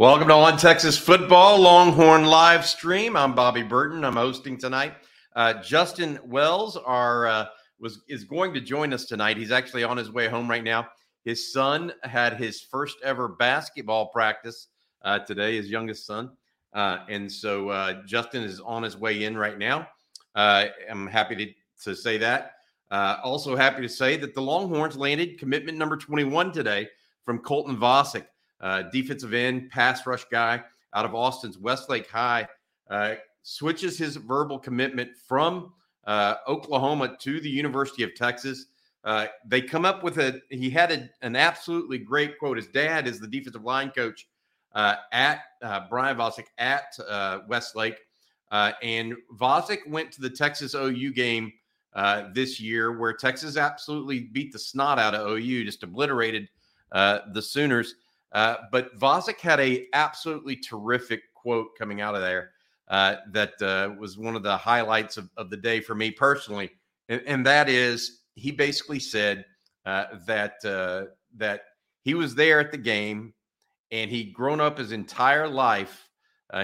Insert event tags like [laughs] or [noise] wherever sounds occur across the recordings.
Welcome to On Texas Football Longhorn live stream. I'm Bobby Burton. I'm hosting tonight. Uh, Justin Wells uh, was is going to join us tonight. He's actually on his way home right now. His son had his first ever basketball practice uh, today. His youngest son, uh, and so uh, Justin is on his way in right now. Uh, I'm happy to, to say that. also happy to say that the Longhorns landed commitment number 21 today from Colton Vasek uh, defensive end, pass rush guy out of Austin's Westlake High, uh, switches his verbal commitment from uh, Oklahoma to the University of Texas. Uh, they come up with a, he had a, an absolutely great quote. His dad is the defensive line coach uh, at uh, Brian Vasek at Westlake. and Vasek went to the Texas OU game this year where Texas absolutely beat the snot out of OU, just obliterated the Sooners. Uh, but Vasek had a absolutely terrific quote coming out of there uh, that uh, was one of the highlights of, of the day for me personally, and, and that is he basically said uh, that uh, that he was there at the game and he'd grown up his entire life.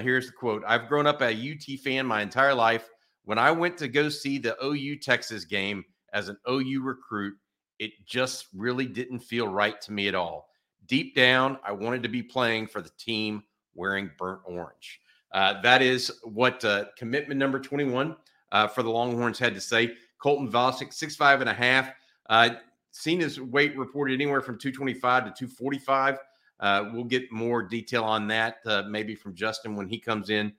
here's the quote: "I've grown up a UT fan my entire life. When I went to go see the OU Texas game as an OU recruit, it just really didn't feel right to me at all." Deep down, I wanted to be playing for the team wearing burnt orange. Uh, that is what uh, commitment number 21 uh, for the Longhorns had to say. Colton Vasek, six five and a half. Uh, seen his weight reported anywhere from 225 to 245. Uh, we'll get more detail on that uh, maybe from Justin when he comes in.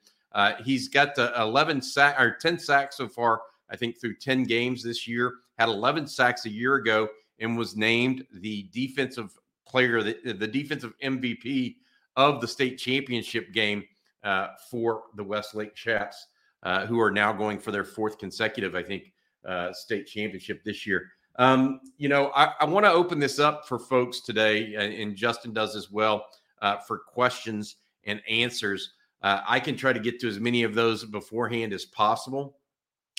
he's got the 11 sack or 10 sacks so far, I think, through 10 games this year. Had 11 sacks a year ago and was named the defensive player, the, the defensive MVP of the state championship game uh, for the Westlake Chaps, uh, who are now going for their fourth consecutive, I think, uh, state championship this year. Um, you know, I, I want to open this up for folks today, and, and Justin does as well, uh, for questions and answers. Uh, I can try to get to as many of those beforehand as possible.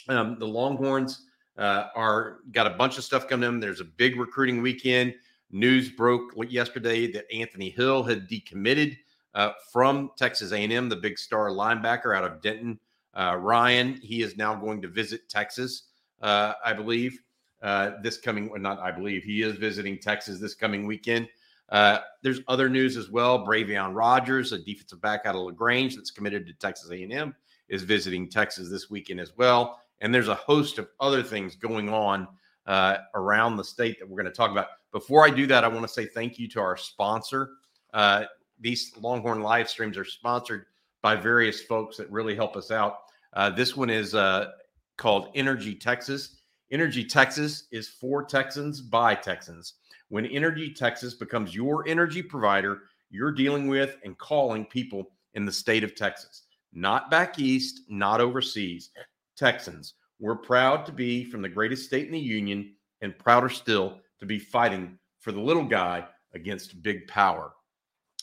Um, the Longhorns uh, are got a bunch of stuff coming in. There's a big recruiting weekend. News broke yesterday that Anthony Hill had decommitted uh, from Texas A&M, the big star linebacker out of Denton. Uh, Ryan, he is now going to visit Texas, uh, I believe, uh, this coming. Not, I believe he is visiting Texas this coming weekend. Uh, there's other news as well. Bravion Rogers, a defensive back out of Lagrange that's committed to Texas A&M, is visiting Texas this weekend as well. And there's a host of other things going on uh, around the state that we're going to talk about. Before I do that, I want to say thank you to our sponsor. Uh, these Longhorn live streams are sponsored by various folks that really help us out. Uh, this one is uh, called Energy Texas. Energy Texas is for Texans by Texans. When Energy Texas becomes your energy provider, you're dealing with and calling people in the state of Texas, not back east, not overseas. Texans. We're proud to be from the greatest state in the union and prouder still to be fighting for the little guy against big power.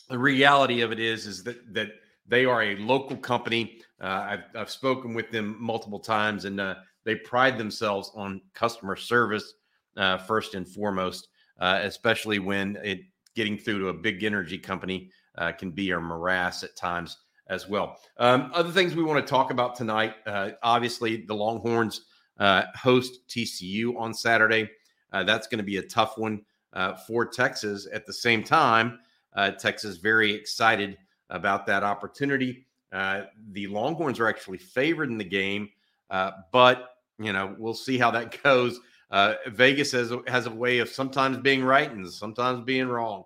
The reality of it is, is that that they are a local company. Uh, I've, I've spoken with them multiple times, and uh, they pride themselves on customer service uh, first and foremost, uh, especially when it getting through to a big energy company uh, can be a morass at times as well. Um, other things we want to talk about tonight, uh, obviously, the Longhorns host TCU on Saturday. Uh, that's going to be a tough one uh, for Texas. At the same time, uh, Texas very excited about that opportunity. Uh, the Longhorns are actually favored in the game, uh, but you know we'll see how that [laughs] goes. Uh, Vegas has has a way of sometimes being right and sometimes being wrong,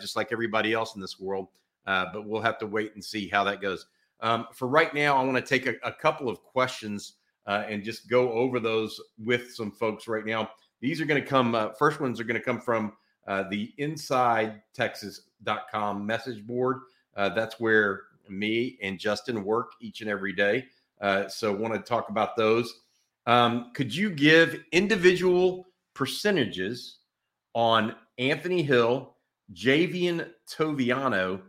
just like everybody else in this world. but we'll have to wait and see how that goes. Um, for right now, I want to take a, a, couple of questions and just go over those with some folks right now. These are going to come, uh, first ones are going to come from uh, the InsideTexas.com message board. Uh, that's where me and Justin work each and every day. Uh, so, want to talk about those. Um, could you give individual percentages on Anthony Hill, Javien Toviano,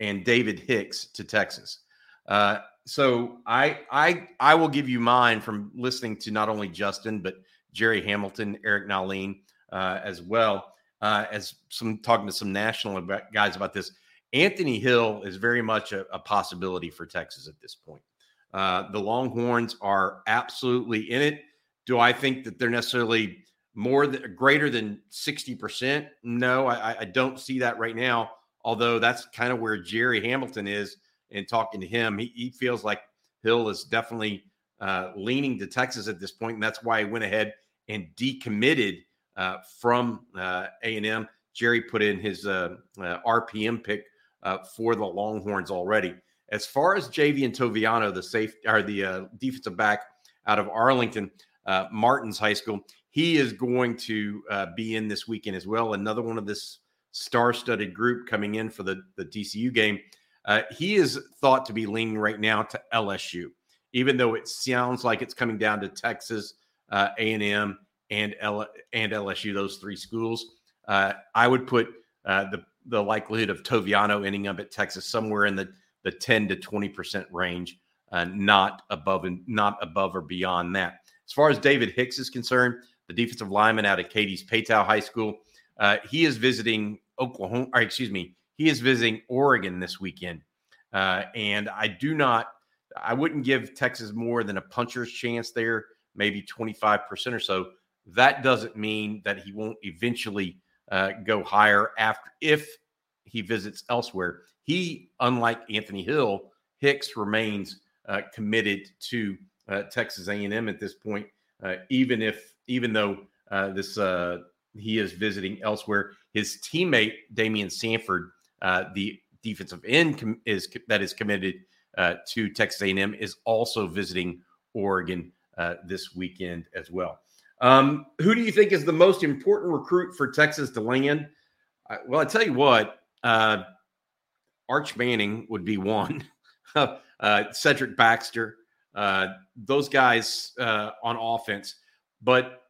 and David Hicks to Texas? Uh, so I I I will give you mine from listening to not only Justin but Jerry Hamilton, Eric Nahlin uh, as well uh, as some talking to some national guys about this. Anthony Hill is very much a, a possibility for Texas at this point. Uh, the Longhorns are absolutely in it. Do I think that they're necessarily more than greater than 60%? No, I, I don't see that right now. Although that's kind of where Jerry Hamilton is in talking to him. He, he feels like Hill is definitely uh, leaning to Texas at this point, and that's why he went ahead and decommitted uh, from uh, A&M. Jerry put in his uh, uh, RPM pick uh, for the Longhorns already. As far as Javien Toviano, the safe or the defensive back out of Arlington Martins High School, he is going to be in this weekend as well. Another one of this star-studded group coming in for the the TCU game. he is thought to be leaning right now to LSU, even though it sounds like it's coming down to Texas, A&M, and L- and LSU, those three schools. Uh, I would put uh, the the likelihood of Toviano ending up at Texas somewhere in the the 10 to 20 percent range, uh, not above and not above or beyond that. As far as David Hicks is concerned, the defensive lineman out of Katy's Paetow High School, uh, he is visiting Oklahoma. Or excuse me, he is visiting Oregon this weekend, uh, and I do not. I wouldn't give Texas more than a puncher's chance there, maybe 25 percent or so that doesn't mean that he won't eventually uh, go higher after if he visits elsewhere. He, unlike Anthony Hill, Hicks remains uh, committed to uh, Texas A&M at this point, uh, even if even though uh, this uh, he is visiting elsewhere. His teammate Damian Sanford, the defensive end com- is that is committed to Texas A&M, is also visiting Oregon this weekend as well. Um, who do you think is the most important recruit for Texas to land? Uh, well, I tell you what, uh, Arch Manning would be one. [laughs] uh, Cedric Baxter, uh, those guys uh, on offense. But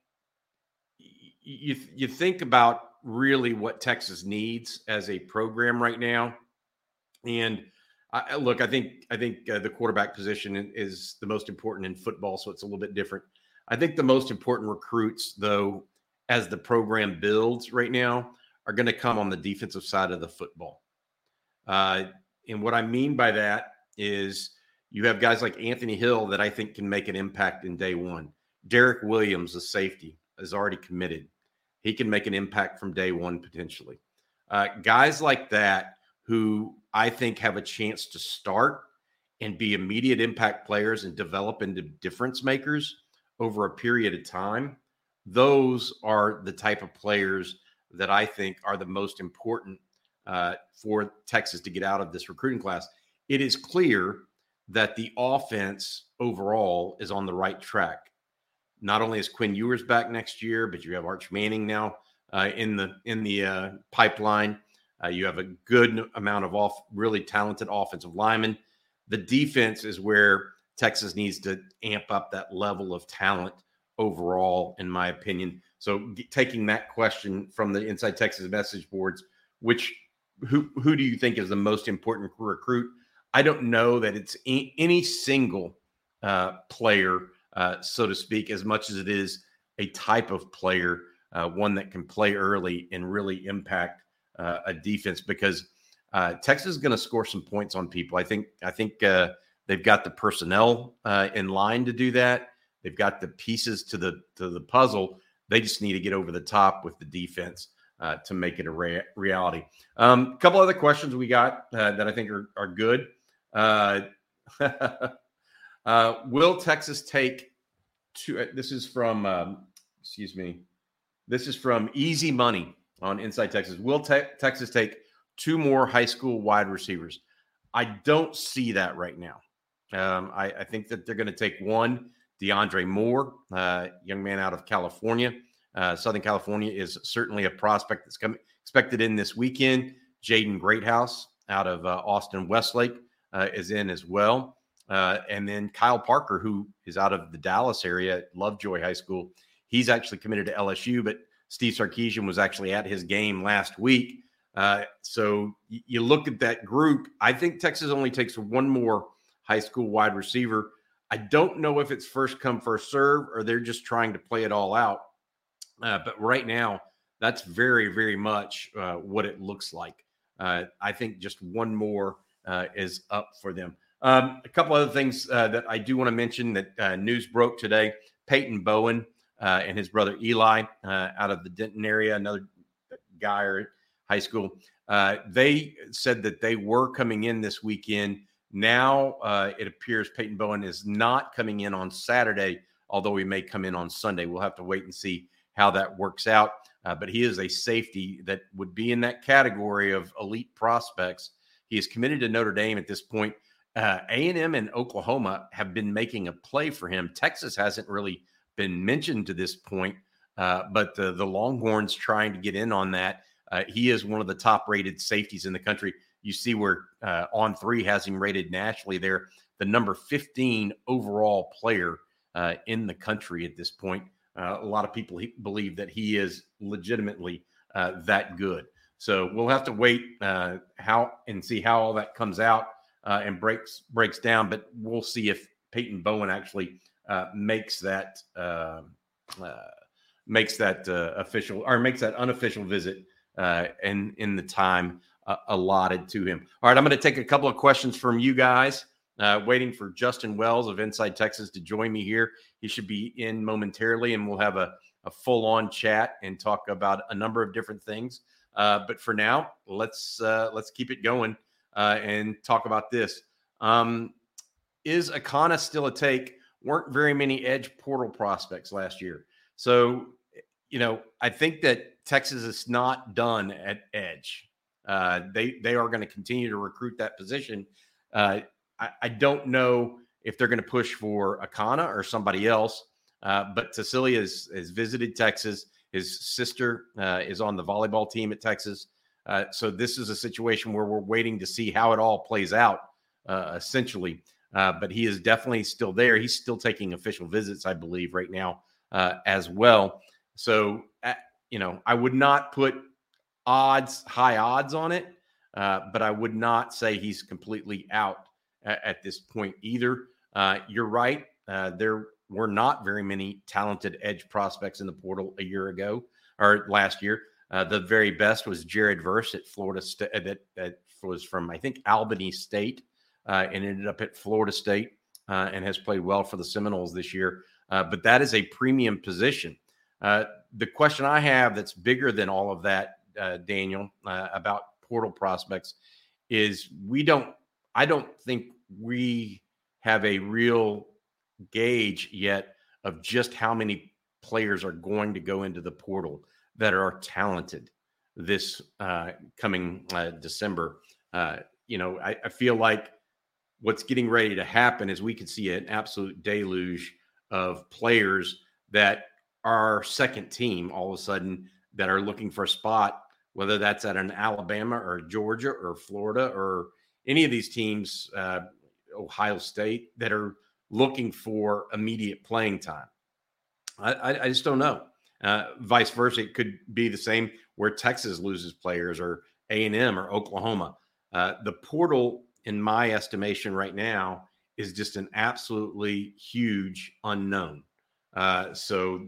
you you think about really what Texas needs as a program right now, and I, look, I think I think uh, the quarterback position is the most important in football, so it's a little bit different. I think the most important recruits, though, as the program builds right now, are going to come on the defensive side of the football. Uh, and what I mean by that is you have guys like Anthony Hill that I think can make an impact in day one. Derek Williams, the safety, is already committed. He can make an impact from day one potentially. Uh, guys like that who I think have a chance to start and be immediate impact players and develop into difference makers over a period of time, those are the type of players that I think are the most important uh, for Texas to get out of this recruiting class. It is clear that the offense overall is on the right track. Not only is Quinn Ewers back next year, but you have Arch Manning now uh, in the in the uh, pipeline. Uh, you have a good amount of off really talented offensive linemen. The defense is where Texas needs to amp up that level of talent overall, in my opinion. So, taking that question from the Inside Texas message boards, which who who do you think is the most important recruit? I don't know that it's any single uh, player, uh, so to speak, as much as it is a type of player, uh, one that can play early and really impact uh, a defense. Because uh, Texas is going to score some points on people. I think. I think uh, They've got the personnel uh, in line to do that. They've got the pieces to the to the puzzle. They just need to get over the top with the defense uh, to make it a rea- reality. A um, couple other questions we got uh, that I think are are good. [laughs] Will Texas take two? This is from um, excuse me. This is from Easy Money on Inside Texas. Will te- Texas take two more high school wide receivers? I don't see that right now. Um, I, I, think that they're going to take one, DeAndre Moore, uh, young man out of California. Uh, Southern California is certainly a prospect that's coming expected in this weekend. Jaden Greathouse out of uh, Austin Westlake uh, is in as well. Uh, and then Kyle Parker, who is out of the Dallas area Lovejoy High School. He's actually committed to LSU, but Steve Sarkisian was actually at his game last week. Uh, so you look at that group. I think Texas only takes one more high school wide receiver. I don't know if it's first come, first serve, or they're just trying to play it all out. Uh, but right now, that's very, very much uh, what it looks like. uh, I think just one more uh, is up for them. Um, a couple other things uh, that I do want to mention that news broke today. Peyton Bowen uh, and his brother Eli uh, out of the Denton area, another guy or high school. they said that they were coming in this weekend. Now it appears Peyton Bowen is not coming in on Saturday, although he may come in on Sunday. We'll have to wait and see how that works out. Uh, but he is a safety that would be in that category of elite prospects. He is committed to Notre Dame at this point. Uh, A&M and Oklahoma have been making a play for him. Texas hasn't really been mentioned to this point, uh, but the, the Longhorns trying to get in on that. Uh, he is one of the top rated safeties in the country. You see where uh, On Three has him rated nationally. There, the number 15 overall player uh, in the country at this point. Uh, a lot of people believe that he is legitimately uh, that good. So we'll have to wait how and see how all that comes out and breaks breaks down. But we'll see if Peyton Bowen actually uh, makes that um, uh, makes that official or makes that unofficial visit in in the time allotted to him. All right, I'm going to take a couple of questions from you guys. Uh, waiting for Justin Wells of Inside Texas to join me here. He should be in momentarily, and we'll have a, a full on chat and talk about a number of different things. Uh, but for now, let's uh, let's keep it going uh, and talk about this. Um, is Akana still a take? Weren't very many edge portal prospects last year, so you know I think that Texas is not done at edge. Uh, they they are going to continue to recruit that position. Uh, I, I don't know if they're going to push for Akana or somebody else. Uh, but Tausilia has, has visited Texas. His sister uh, is on the volleyball team at Texas. Uh, so this is a situation where we're waiting to see how it all plays out, uh, essentially. Uh, but he is definitely still there. He's still taking official visits, I believe, right now uh, as well. So, you know, I would not put odds, high odds on it, but I would not say he's completely out at, at this point either. Uh, you're right. Uh, there were not very many talented edge prospects in the portal a year ago or last year. Uh, the very best was Jared Verse at Florida State, uh, that, that was from, I think, Albany State uh, and ended up at Florida State uh, and has played well for the Seminoles this year. but that is a premium position. the question I have that's bigger than all of that, Daniel, about portal prospects is we don't, I don't think we have a real gauge yet of just how many players are going to go into the portal that are talented this uh, coming uh, December. Uh, you know, I, I, feel like what's getting ready to happen is we could see an absolute deluge of players that are second team all of a sudden that are looking for a spot, whether that's at an Alabama or Georgia or Florida or any of these teams, uh, Ohio State, that are looking for immediate playing time. I, I just don't know. Uh, vice versa, it could be the same where Texas loses players or A and M or Oklahoma. Uh, the portal, in my estimation, right now is just an absolutely huge unknown. Uh, so,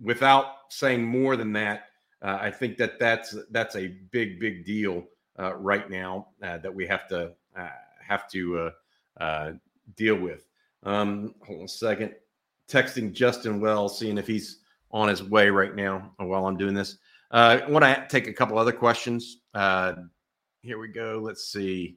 without saying more than that, uh, I think that that's that's a big, big deal uh, right now uh, that we have to have to deal with. Um, hold on a second. Texting Justin Wells, seeing if he's on his way right now while I'm doing this. Uh, I want to take a couple other questions. Uh, here we go. Let's see.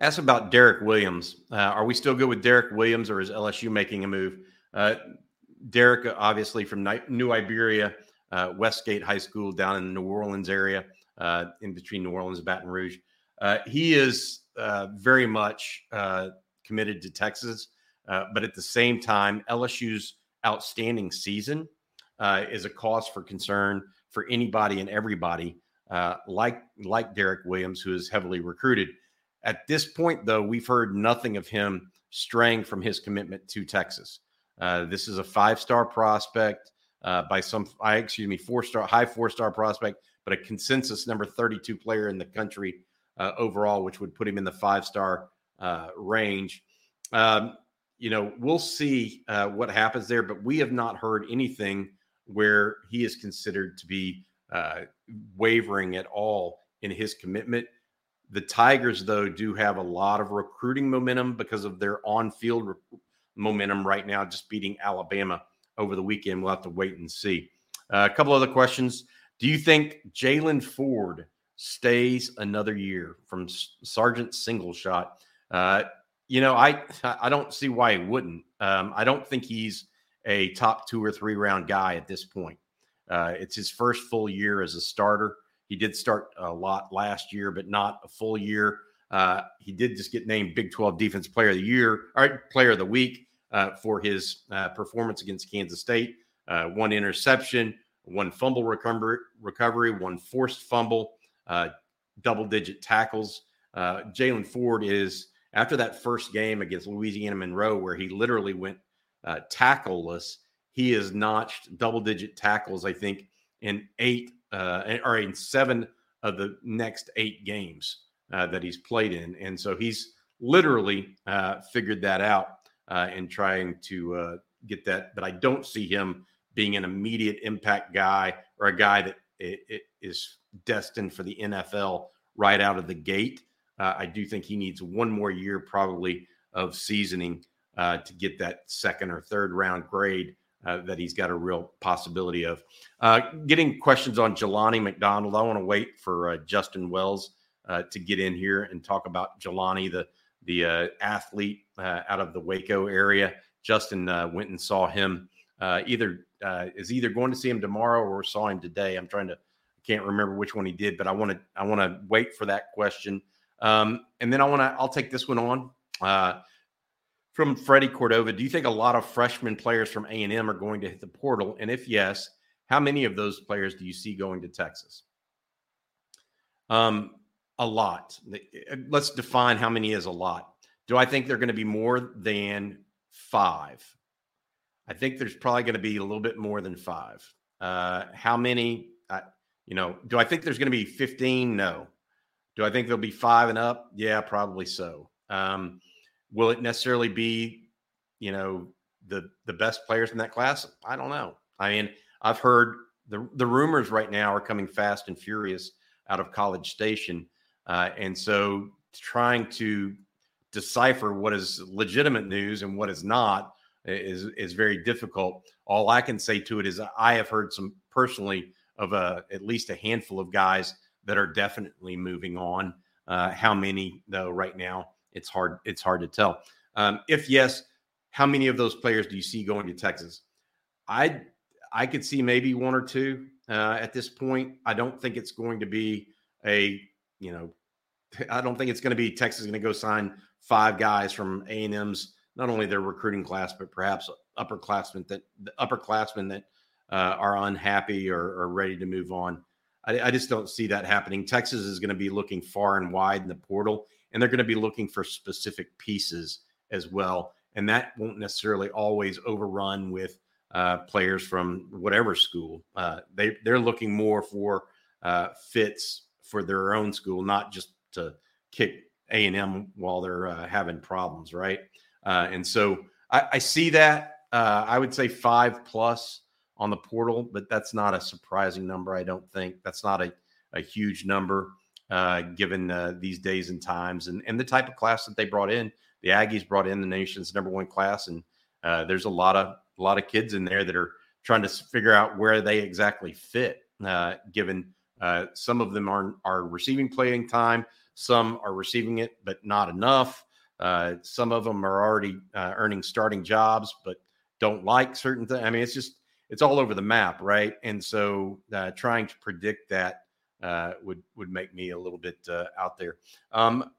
Ask about Derek Williams. Uh, are we still good with Derek Williams, or is LSU making a move? Uh, Derek, obviously from New Iberia, uh, Westgate High School down in the New Orleans area, uh, in between New Orleans and Baton Rouge. Uh, he is uh, very much committed to Texas, but at the same time, LSU's outstanding season is a cause for concern for anybody and everybody like like Derek Williams, who is heavily recruited. At this point, though, we've heard nothing of him straying from his commitment to Texas. Uh, this is a five-star prospect uh, by some, I excuse me, four-star, high four-star prospect, but a consensus number 32 player in the country uh, overall, which would put him in the five-star uh, range. Um, you know, we'll see uh, what happens there, but we have not heard anything where he is considered to be uh, wavering at all in his commitment. The Tigers, though, do have a lot of recruiting momentum because of their on field re- momentum right now, just beating Alabama over the weekend. We'll have to wait and see. Uh, a couple other questions. Do you think Jaylan Ford stays another year from Sergeant Single Shot? Uh, you know, I I don't see why he wouldn't. Um, I don't think he's a top two or three round guy at this point. Uh, it's his first full year as a starter. He did start a lot last year, but not a full year. Uh, he did just get named Big 12 Defense Player of the Year, or Player of the Week uh, for his uh, performance against Kansas State. Uh, one interception, one fumble recovery, recovery one forced fumble, uh, double digit tackles. Jaylan Ford is after that first game against Louisiana Monroe, where he literally went uh, tackleless, he has notched double digit tackles, I think, in eight uh, or in seven of the next eight games uh, that he's played in. And so he's literally uh, figured that out uh, and trying to uh, get that. But I don't see him being an immediate impact guy or a guy that it, it is destined for the NFL right out of the gate. Uh, I do think he needs one more year, probably, of seasoning uh, to get that second or third round grade uh, that he's got a real possibility of. Uh, getting questions on Jelani McDonald. I want to wait for uh, Justin Wells uh, to get in here and talk about Jelani, the the athlete out of the Waco area. Justin went and saw him. either is either going to see him tomorrow or saw him today. I'm trying to can't remember which one he did, but I want to I want to wait for that question. Um, and then I want to, I'll take this one on uh, from Freddie Cordova. Do you think a lot of freshman players from A&M are going to hit the portal? And if yes, how many of those players do you see going to Texas? Um, a lot. Uh, let's define how many is a lot. Do I think they're going to be more than five? I think there's probably going to be a little bit more than five. Uh, how many? Uh, you know, do I think there's going to be 15? No. Do I think there'll be five and up? Yeah, probably so. Um, will it necessarily be, you know, the the best players in that class? I don't know. I mean, I've heard the the rumors right now are coming fast and furious out of College Station, uh, and so trying to decipher what is legitimate news and what is not is is very difficult. All I can say to it is I have heard some personally of a at least a handful of guys that are definitely moving on. Uh, how many though? Right now, it's hard. It's hard to tell. Um, if yes, how many of those players do you see going to Texas? I I could see maybe one or two uh, at this point. I don't think it's going to be a you know. [laughs] I don't think it's going to be Texas going to go sign five guys from A and M's not only their recruiting class but perhaps upperclassmen that upperclassmen that uh, are unhappy or, or ready to move on. I, I just don't see that happening. Texas is going to be looking far and wide in the portal, and they're going to be looking for specific pieces as well. And that won't necessarily always overrun with uh, players from whatever school. Uh, they they're looking more for uh, fits for their own school, not just to kick A and M while they're uh, having problems, right? Uh, and so I, I see that. Uh, I would say five plus on the portal, but that's not a surprising number. I don't think that's not a, a huge number uh, given uh, these days and times and, and the type of class that they brought in. The Aggies brought in the nation's number one class, and uh, there's a lot of a lot of kids in there that are trying to figure out where they exactly fit. Uh, given uh, some of them are are receiving playing time, some are receiving it but not enough. Some of them are already earning starting jobs but don't like certain things. I mean, it's just it's all over the map, right? And so trying to predict that uh, would would make me a little bit uh, out there. Um,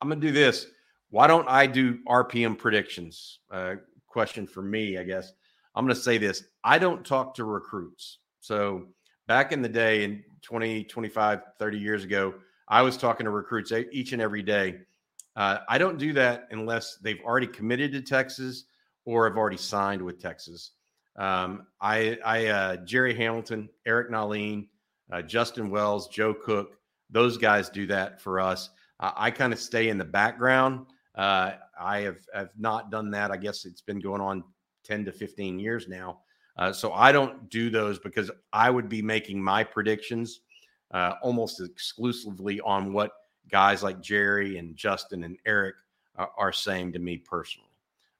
I'm gonna do this. Why don't I do RPM predictions? Uh, question for me, I guess. I'm gonna say this. I don't talk to recruits, so back in the day in 20, 25, 30 years ago, I was talking to recruits each and every day. Uh, I don't do that unless they've already committed to Texas or have already signed with Texas. Um, I, I uh, Jerry Hamilton, Eric Nahlin, uh, Justin Wells, Joe Cook, those guys do that for us. I kind of stay in the background. Uh, I have, have not done that. I guess it's been going on 10 to 15 years now. Uh, so I don't do those because I would be making my predictions uh, almost exclusively on what guys like Jerry and Justin and Eric are, are saying to me personally.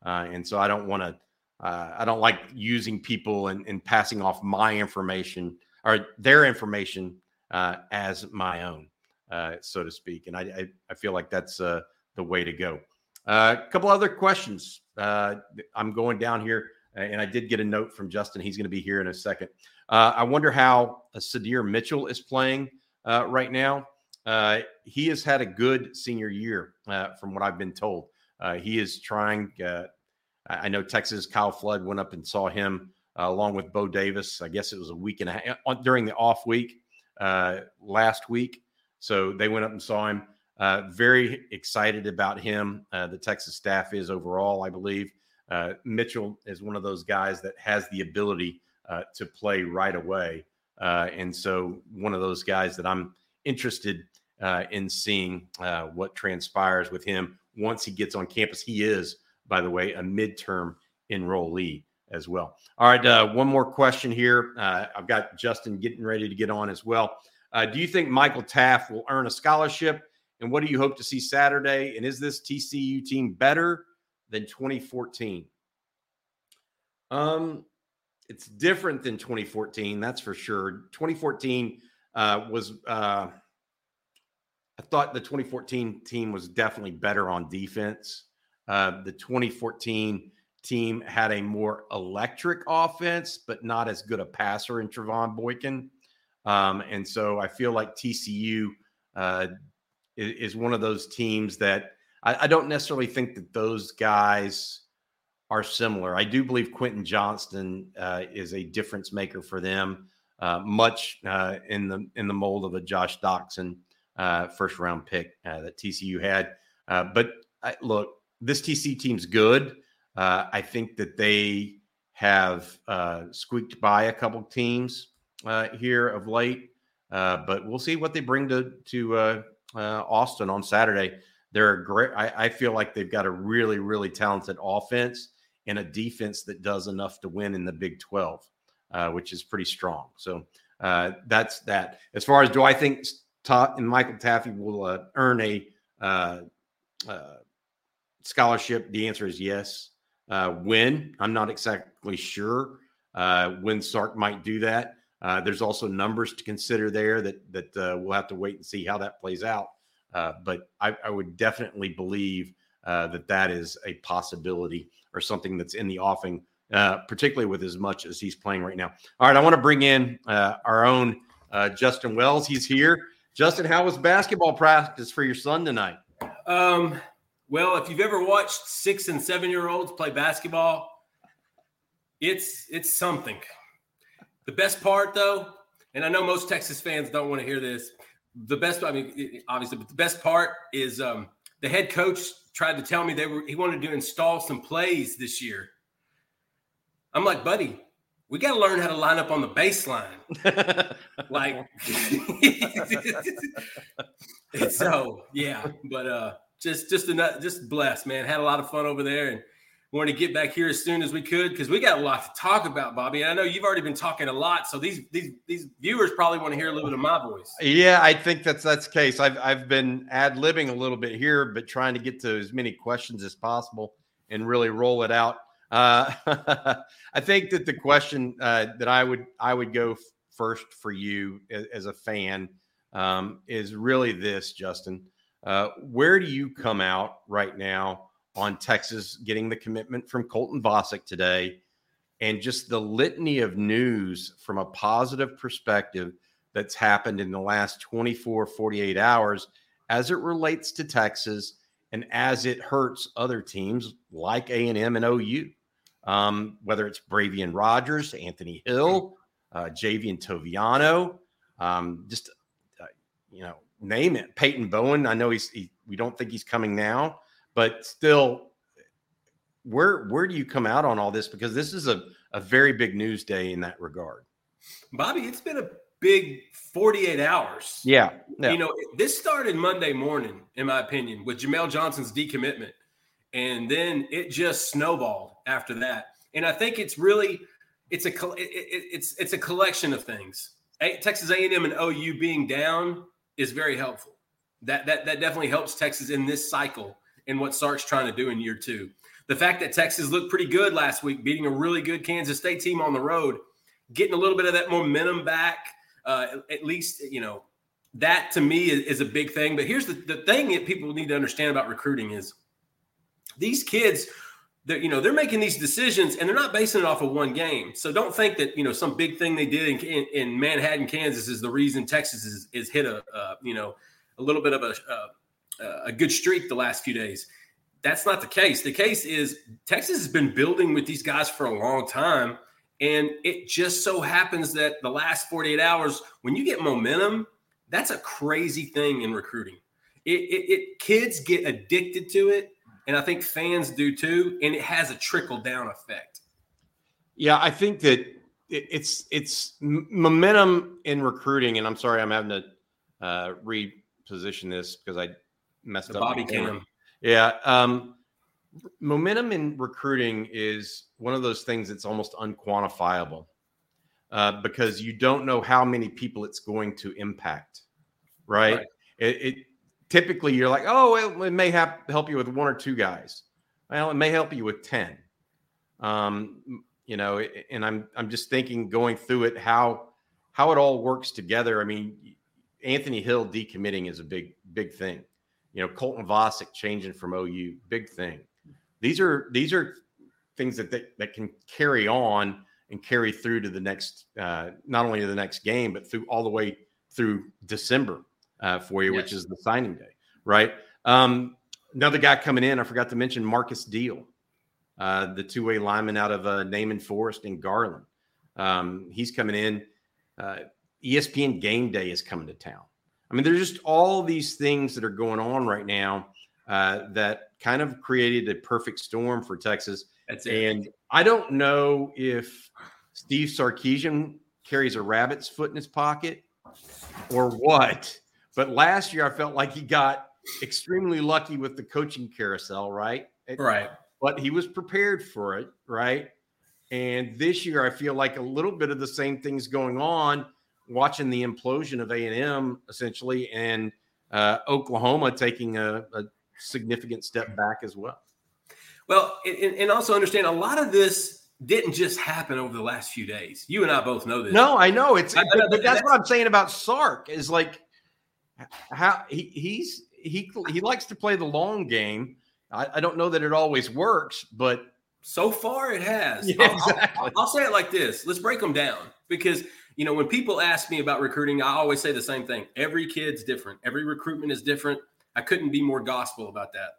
Uh, and so I don't want to, uh, I don't like using people and, and, passing off my information or their information uh, as my own, uh, so to speak. And I, I, I feel like that's the way to go. A couple other questions. I'm going down here and I did get a note from Justin. He's going to be here in a second. Uh, I wonder how Sydir Mitchell is playing uh, right now. Uh, he has had a good senior year, uh, from what I've been told. Uh, he is trying. I know Texas Kyle Flood went up and saw him along with Bo Davis. I guess it was a week and a half during the off week last week. So they went up and saw him. very excited about him. the Texas staff is overall, I believe. Uh, Mitchell is one of those guys that has the ability uh, to play right away. Uh, and so, one of those guys that I'm interested uh, in seeing uh, what transpires with him once he gets on campus. He is, by the way, a midterm enrollee as well. All right, uh, one more question here. I've got Justin getting ready to get on as well. do you think Michael Taaffe will earn a scholarship? And what do you hope to see Saturday? And is this TCU team better than 2014? Um, it's different than 2014, that's for sure. 2014 uh, was, uh, I thought the 2014 team was definitely better on defense. Uh, the 2014 team had a more electric offense, but not as good a passer in Trevone Boykin. Um, and so I feel like TCU uh, is, one of those teams that I, I don't necessarily think that those guys are similar. I do believe Quentin Johnston uh, is a difference maker for them, uh, much uh, in the in the mold of a Josh Doctson uh, first round pick uh, that TCU had. But I, look, this TC team's good. I think that they have squeaked by a couple teams here of late, but we'll see what they bring to to Austin on Saturday. They're a great. I, I feel like they've got a really, really talented offense and a defense that does enough to win in the Big 12, uh, which is pretty strong. So uh, that's that. As far as do I think Todd and Michael Taaffe will uh, earn a uh, uh, scholarship? The answer is yes. Uh, when I'm not exactly sure when Sark might do that. there's also numbers to consider there that that we'll have to wait and see how that plays out. Uh, but I, I, would definitely believe uh, that that is a possibility or something that's in the offing, uh, particularly with as much as he's playing right now. All right, I want to bring in uh, our own uh, Justin Wells. He's here. Justin, how was basketball practice for your son tonight? Um, well, if you've ever watched six and seven year olds play basketball, it's it's something. The best part, though, and I know most Texas fans don't want to hear this, the best, I mean, obviously, but the best part is um, the head coach tried to tell me they were he wanted to install some plays this year. I'm like, buddy, we got to learn how to line up on the baseline. [laughs] like, [laughs] so yeah, but uh, just just enough, just blessed, man. Had a lot of fun over there and wanted to get back here as soon as we could because we got a lot to talk about, Bobby. And I know you've already been talking a lot, so these these these viewers probably want to hear a little bit of my voice. Yeah, I think that's that's the case. I've I've been ad libbing a little bit here, but trying to get to as many questions as possible and really roll it out. Uh, [laughs] I think that the question uh, that I would I would go first for you as, as a fan um, is really this, Justin. Uh, where do you come out right now? on Texas getting the commitment from Colton Vasek today and just the litany of news from a positive perspective that's happened in the last 24 48 hours as it relates to Texas and as it hurts other teams like A&M and OU um, whether it's Bravion Rogers, Anthony Hill, uh, Javien Toviano, um, just uh, you know, name it. Peyton Bowen. I know he's. He, we don't think he's coming now, but still, where where do you come out on all this? Because this is a a very big news day in that regard. Bobby, it's been a big 48 hours. Yeah, yeah. You know, this started Monday morning, in my opinion, with Jamel Johnson's decommitment. And then it just snowballed after that. And I think it's really it's a it's it's a collection of things. Texas A&M and OU being down is very helpful. That that that definitely helps Texas in this cycle and what Sark's trying to do in year two. The fact that Texas looked pretty good last week, beating a really good Kansas State team on the road, getting a little bit of that momentum back. Uh, at least you know that to me is, is a big thing. But here's the, the thing that people need to understand about recruiting is these kids they're, you know they're making these decisions and they're not basing it off of one game. So don't think that you know some big thing they did in, in, in manhattan kansas is the reason texas is, is hit a uh, you know a little bit of a, a, a good streak the last few days. That's not the case. The case is texas has been building with these guys for a long time and it just so happens that the last 48 hours when you get momentum that's a crazy thing in recruiting. It, it, it kids get addicted to it and I think fans do too, and it has a trickle down effect. Yeah, I think that it's it's momentum in recruiting, and I'm sorry, I'm having to uh, reposition this because I messed the up. Bobby cam. Yeah, um, momentum in recruiting is one of those things that's almost unquantifiable uh, because you don't know how many people it's going to impact. Right? right. It, it typically you're like, oh, it, it may have, help you with one or two guys. Well, it may help you with 10. Um, you know, and I'm I'm just thinking going through it how how it all works together. I mean, Anthony Hill decommitting is a big big thing. You know, Colton Vasek changing from OU, big thing. These are these are things that that, that can carry on and carry through to the next uh, not only to the next game but through all the way through December uh, for you, yes. which is the signing day, right? Um, another guy coming in, I forgot to mention Markis Deal, uh, the two way lineman out of uh, Naaman Forest in Garland. Um, he's coming in. Uh, ESPN Game Day is coming to town. I mean, there's just all these things that are going on right now uh, that kind of created a perfect storm for Texas. That's it. And I don't know if Steve Sarkisian carries a rabbit's foot in his pocket or what. But last year, I felt like he got extremely lucky with the coaching carousel, right? Right. But he was prepared for it, right? And this year, I feel like a little bit of the same things going on, watching the implosion of A and M essentially, and uh, Oklahoma taking a, a, significant step back as well. Well, and, and also understand a lot of this didn't just happen over the last few days. You and I both know this. No, I know it's. I, but, but that's what I'm saying about Sark is like how he, he's he he likes to play the long game. I, I, don't know that it always works, but so far it has. Yeah, exactly. I'll, I'll, say it like this: Let's break them down because you know when people ask me about recruiting, I always say the same thing. Every kid's different. Every recruitment is different. I couldn't be more gospel about that.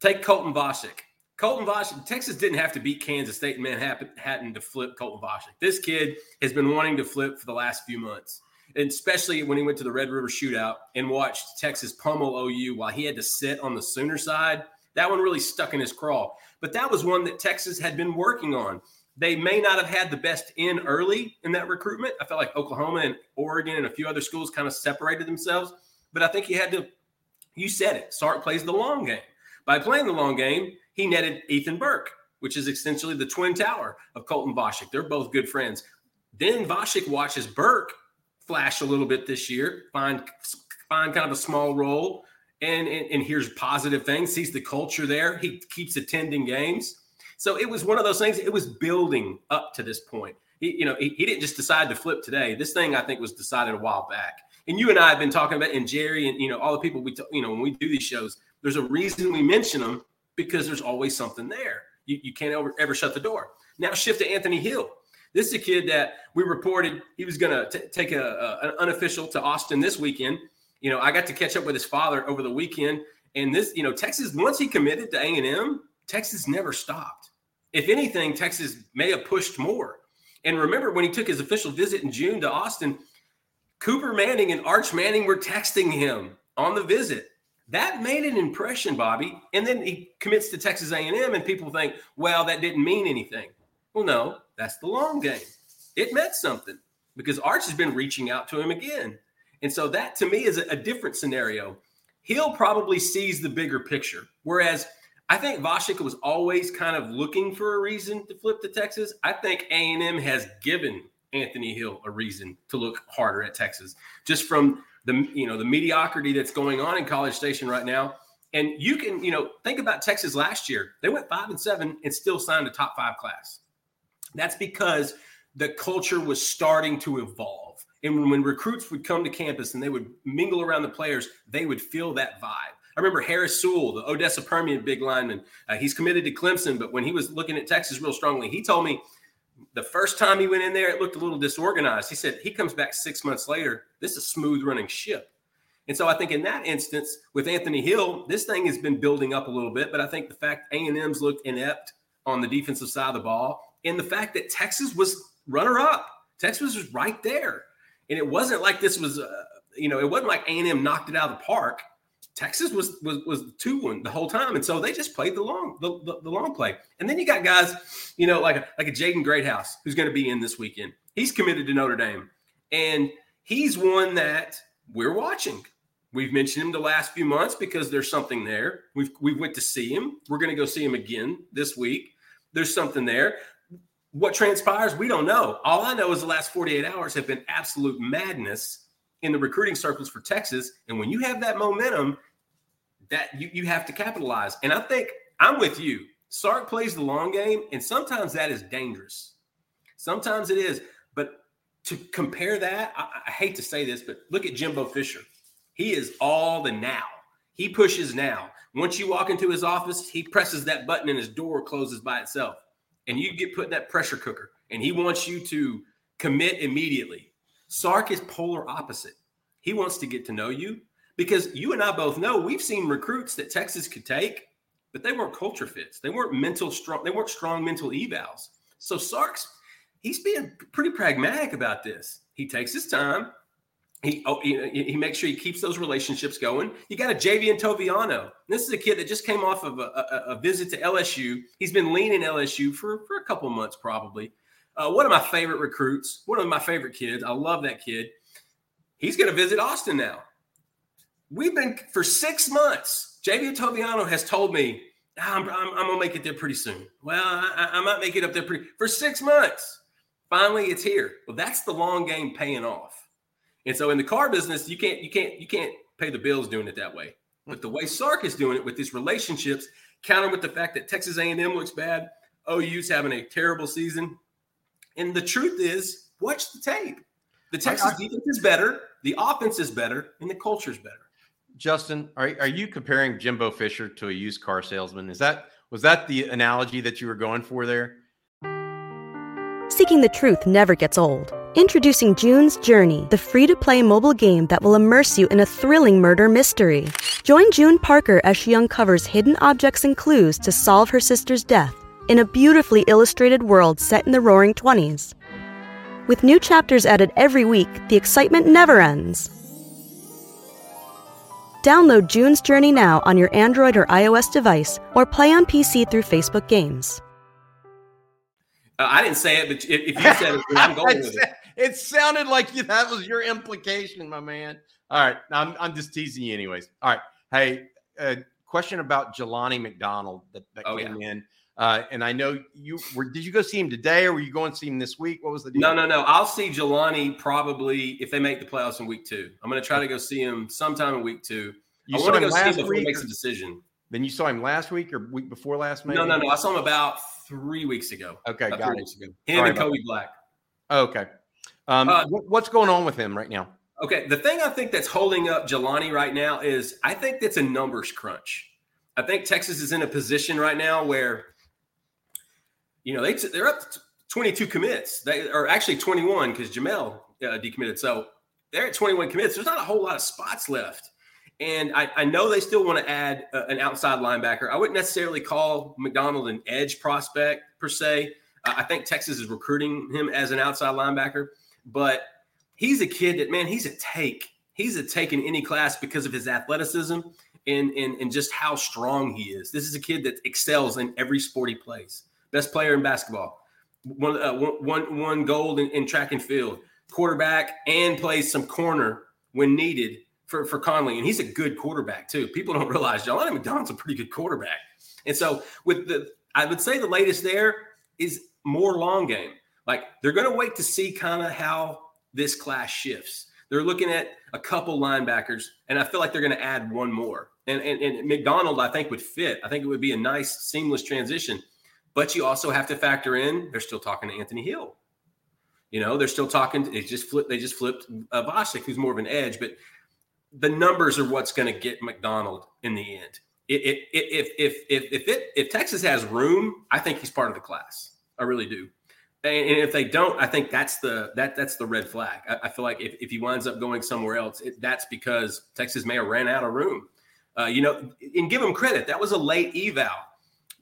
Take Colton Vasek. Colton Vasek, Texas didn't have to beat Kansas State and Manhattan to flip Colton Vasek. This kid has been wanting to flip for the last few months and especially when he went to the Red River Shootout and watched Texas pummel OU while he had to sit on the Sooner side. That one really stuck in his craw. But that was one that Texas had been working on. They may not have had the best in early in that recruitment. I felt like Oklahoma and Oregon and a few other schools kind of separated themselves. But I think he had to, you said it, Sark plays the long game. By playing the long game, he netted Ethan Burke, which is essentially the twin tower of Colton Vasek. They're both good friends. Then Vasek watches Burke flash a little bit this year, find find kind of a small role, and, and, and here's positive things. Sees the culture there. He keeps attending games. So it was one of those things. It was building up to this point. He, you know, he, he didn't just decide to flip today. This thing I think was decided a while back. And you and I have been talking about, and Jerry, and you know, all the people we, talk, you know, when we do these shows, there's a reason we mention them because there's always something there. You, you can't ever, ever shut the door. Now shift to Anthony Hill. This is a kid that we reported he was going to take a, a, an unofficial to Austin this weekend. You know, I got to catch up with his father over the weekend, and this, you know, Texas once he committed to A and M, Texas never stopped. If anything, Texas may have pushed more. And remember when he took his official visit in June to Austin, Cooper Manning and Arch Manning were texting him on the visit. That made an impression, Bobby. And then he commits to Texas A&M, and people think, well, that didn't mean anything. Well, no, that's the long game. It meant something because Arch has been reaching out to him again. And so that to me is a, a different scenario. He'll probably sees the bigger picture. Whereas I think Vasek was always kind of looking for a reason to flip to Texas. I think A&M has given Anthony Hill a reason to look harder at Texas just from the you know the mediocrity that's going on in College Station right now. And you can you know think about Texas last year. They went five and seven and still signed a top five class. That's because the culture was starting to evolve. And when recruits would come to campus and they would mingle around the players, they would feel that vibe. I remember Harris Sewell, the Odessa Permian big lineman. Uh, he's committed to Clemson, but when he was looking at Texas real strongly, he told me the first time he went in there, it looked a little disorganized. He said he comes back six months later. This is a smooth running ship. And so I think in that instance with Anthony Hill, this thing has been building up a little bit. But I think the fact A&M's looked inept on the defensive side of the ball, and the fact that Texas was runner up, Texas was right there, and it wasn't like this was, uh, you know, it wasn't like A&M knocked it out of the park. Texas was was was the two one the whole time, and so they just played the long the, the, the long play. And then you got guys, you know, like a, like a Jaden Greathouse who's going to be in this weekend. He's committed to Notre Dame, and he's one that we're watching. We've mentioned him the last few months because there's something there. We've we went to see him. We're going to go see him again this week. There's something there. What transpires, we don't know. All I know is the last 48 hours have been absolute madness in the recruiting circles for Texas. And when you have that momentum, that you, you have to capitalize. And I think I'm with you. Sark plays the long game, and sometimes that is dangerous. Sometimes it is. But to compare that, I, I hate to say this, but look at Jimbo Fisher. He is all the now. He pushes now. Once you walk into his office, he presses that button and his door closes by itself. And you get put in that pressure cooker. And he wants you to commit immediately. Sark is polar opposite. He wants to get to know you because you and I both know we've seen recruits that Texas could take, but they weren't culture fits. They weren't mental strong. They weren't strong mental evals. So Sark's he's being pretty pragmatic about this. He takes his time. He, oh, he, he makes sure he keeps those relationships going. You got a Javien Toviano. This is a kid that just came off of a, a, a visit to LSU. He's been leaning LSU for, for a couple months, probably. Uh, one of my favorite recruits, one of my favorite kids. I love that kid. He's going to visit Austin now. We've been for six months. Javien Toviano has told me I'm, I'm, I'm, gonna make it there pretty soon. Well, I, I might make it up there pretty for six months. Finally, it's here. Well, that's the long game paying off. And so in the car business, you can't you can't you can't pay the bills doing it that way. Hmm. But the way Sark is doing it with these relationships, counter with the fact that Texas A&M looks bad, OU's having a terrible season. And the truth is, watch the tape. The Texas defense is better, the offense is better, and the culture is better. Justin, are, are you comparing Jimbo Fisher to a used car salesman? Is that was that the analogy that you were going for there? Seeking the truth never gets old. Introducing June's Journey, the free to play mobile game that will immerse you in a thrilling murder mystery. Join June Parker as she uncovers hidden objects and clues to solve her sister's death in a beautifully illustrated world set in the roaring 20s. With new chapters added every week, the excitement never ends. Download June's Journey now on your Android or iOS device or play on PC through Facebook Games. Uh, I didn't say it, but if, if you said it, I'm [laughs] going with it. It sounded like you, that was your implication, my man. All right. I'm, I'm just teasing you, anyways. All right. Hey, uh, question about Jelani McDonald that, that oh, came yeah. in. Uh, and I know you were. Did you go see him today, or were you going to see him this week? What was the deal? No, no, no. I'll see Jelani probably if they make the playoffs in week two. I'm going to try to go see him sometime in week two. You I want to go see him before he makes a decision. Then you saw him last week or week before last? Maybe? No, no, no. I saw him about three weeks ago. Okay, about got it. Weeks ago. Him and Kobe Black. Okay. Um, uh, what's going on with him right now? Okay, the thing I think that's holding up Jelani right now is I think that's a numbers crunch. I think Texas is in a position right now where you know, they t- they're up to 22 commits. They are actually 21 because Jamel uh, decommitted. So they're at 21 commits. There's not a whole lot of spots left. And I, I know they still want to add uh, an outside linebacker. I wouldn't necessarily call McDonald an edge prospect per se. Uh, I think Texas is recruiting him as an outside linebacker, but he's a kid that man, he's a take. He's a take in any class because of his athleticism and, and, and just how strong he is. This is a kid that excels in every sport he plays. Best player in basketball, one, uh, one, one gold in, in track and field, quarterback, and plays some corner when needed for, for Connally. And he's a good quarterback, too. People don't realize Jelani McDonald's a pretty good quarterback. And so, with the, I would say the latest there is more long game. Like they're going to wait to see kind of how this class shifts. They're looking at a couple linebackers, and I feel like they're going to add one more. And, and, and McDonald, I think, would fit. I think it would be a nice, seamless transition. But you also have to factor in they're still talking to Anthony Hill. You know, they're still talking. They just flipped. They just flipped uh, who's more of an edge. But the numbers are what's going to get McDonald in the end. If if if if if it if Texas has room, I think he's part of the class. I really do. And if they don't, I think that's the that that's the red flag. I, I feel like if, if he winds up going somewhere else, it, that's because Texas may have ran out of room. Uh, you know, and give him credit. That was a late eval,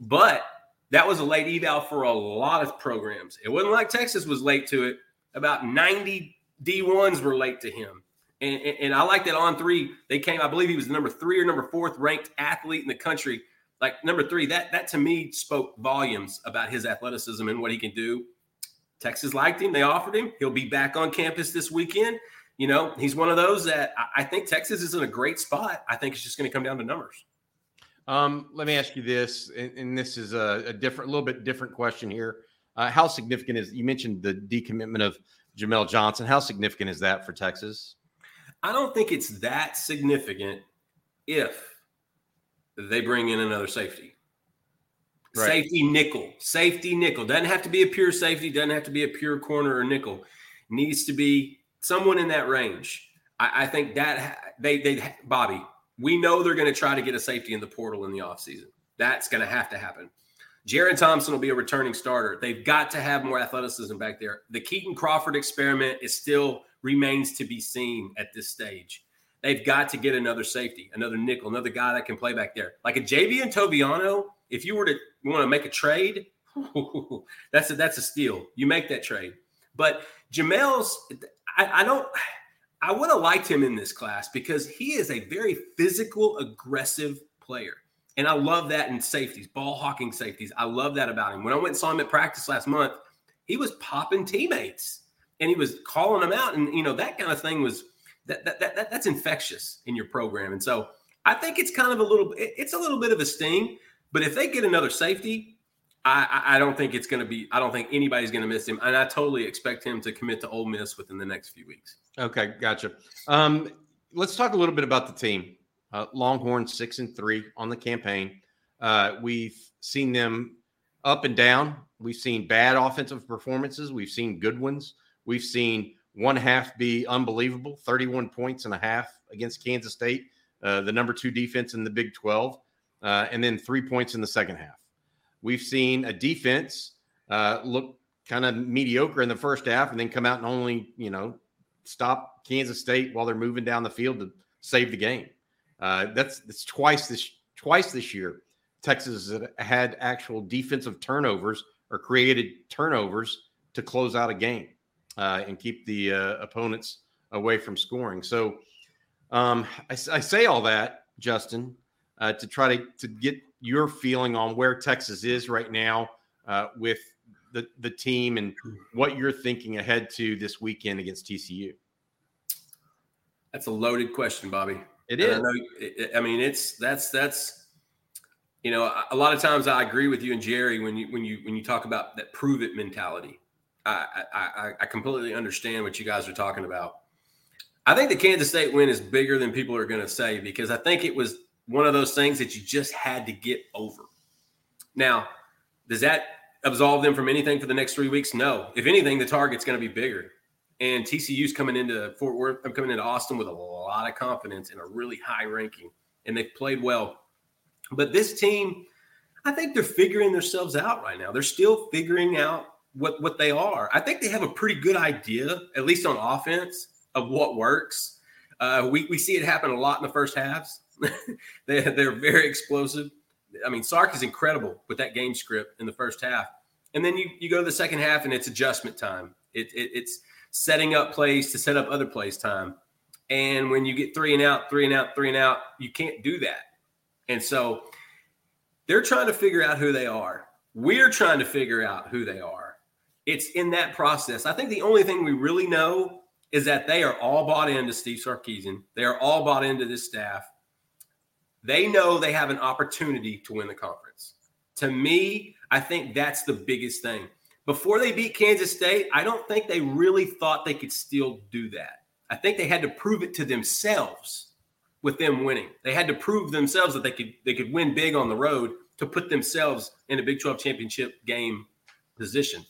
but that was a late eval for a lot of programs. It wasn't like Texas was late to it. About 90 D1s were late to him. And, and, and I like that on three. They came, I believe he was the number three or number fourth ranked athlete in the country. Like number three, that that to me spoke volumes about his athleticism and what he can do. Texas liked him. They offered him. He'll be back on campus this weekend. You know, he's one of those that I think Texas is in a great spot. I think it's just going to come down to numbers. Um, let me ask you this, and, and this is a, a, different, a little bit different question here. Uh, how significant is you mentioned the decommitment of Jamel Johnson? How significant is that for Texas? I don't think it's that significant if they bring in another safety. Right. Safety nickel, safety nickel. Doesn't have to be a pure safety, doesn't have to be a pure corner or nickel. Needs to be someone in that range. I, I think that they, they, Bobby, we know they're going to try to get a safety in the portal in the offseason. That's going to have to happen. Jerrin Thompson will be a returning starter. They've got to have more athleticism back there. The Kitan Crawford experiment is still remains to be seen at this stage. They've got to get another safety, another nickel, another guy that can play back there. Like a Javien Toviano, if you were to want to make a trade, [laughs] [laughs] that's a, that's a steal. You make that trade. But Jamel's, I, I don't, I would have liked him in this class because he is a very physical, aggressive player. And I love that in safeties, ball hawking safeties. I love that about him. When I went and saw him at practice last month, he was popping teammates and he was calling them out. And, you know, that kind of thing was that, that, that that's infectious in your program. And so I think it's kind of a little, it's a little bit of a sting. But if they get another safety, I, I don't think it's going to be. I don't think anybody's going to miss him, and I totally expect him to commit to Ole Miss within the next few weeks. Okay, gotcha. Um, let's talk a little bit about the team. Uh, Longhorn six and three on the campaign. Uh, we've seen them up and down. We've seen bad offensive performances. We've seen good ones. We've seen one half be unbelievable, 31 points and a half against Kansas State, uh, the number two defense in the Big 12, uh, and then three points in the second half. We've seen a defense uh, look kind of mediocre in the first half and then come out and only, you know, stop Kansas State while they're moving down the field to save the game. Uh, that's that's twice this twice this year. Texas had actual defensive turnovers or created turnovers to close out a game uh, and keep the uh, opponents away from scoring. So um, I, I, say all that, Justin, uh, to try to, to get your feeling on where Texas is right now uh, with the, the team and what you're thinking ahead to this weekend against TCU. That's a loaded question, Bobby. It is. I, know, I mean, it's that's that's you know a lot of times I agree with you and Jerry when you when you when you talk about that prove it mentality. I, I, I completely understand what you guys are talking about. I think the Kansas State win is bigger than people are going to say because I think it was one of those things that you just had to get over. Now, does that absolve them from anything for the next three weeks? No. If anything, the target's going to be bigger. And TCU's coming into Fort Worth, I'm coming into Austin with a lot of confidence and a really high ranking, and they've played well. But this team, I think they're figuring themselves out right now. They're still figuring out what what they are. I think they have a pretty good idea, at least on offense, of what works. Uh, we we see it happen a lot in the first halves. [laughs] they they're very explosive. I mean, Sark is incredible with that game script in the first half. And then you, you go to the second half and it's adjustment time. It, it, it's setting up plays to set up other plays time. And when you get three and out, three and out, three and out, you can't do that. And so they're trying to figure out who they are. We're trying to figure out who they are. It's in that process. I think the only thing we really know is that they are all bought into Steve Sarkisian. They are all bought into this staff. They know they have an opportunity to win the conference. To me, I think that's the biggest thing. Before they beat Kansas State, I don't think they really thought they could still do that. I think they had to prove it to themselves with them winning. They had to prove themselves that they could they could win big on the road to put themselves in a Big 12 championship game position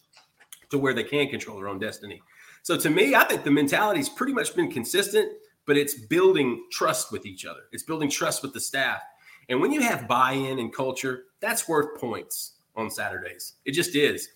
to where they can control their own destiny. So to me, I think the mentality's pretty much been consistent, but it's building trust with each other. It's building trust with the staff. And when you have buy-in and culture, that's worth points on Saturdays. It just is.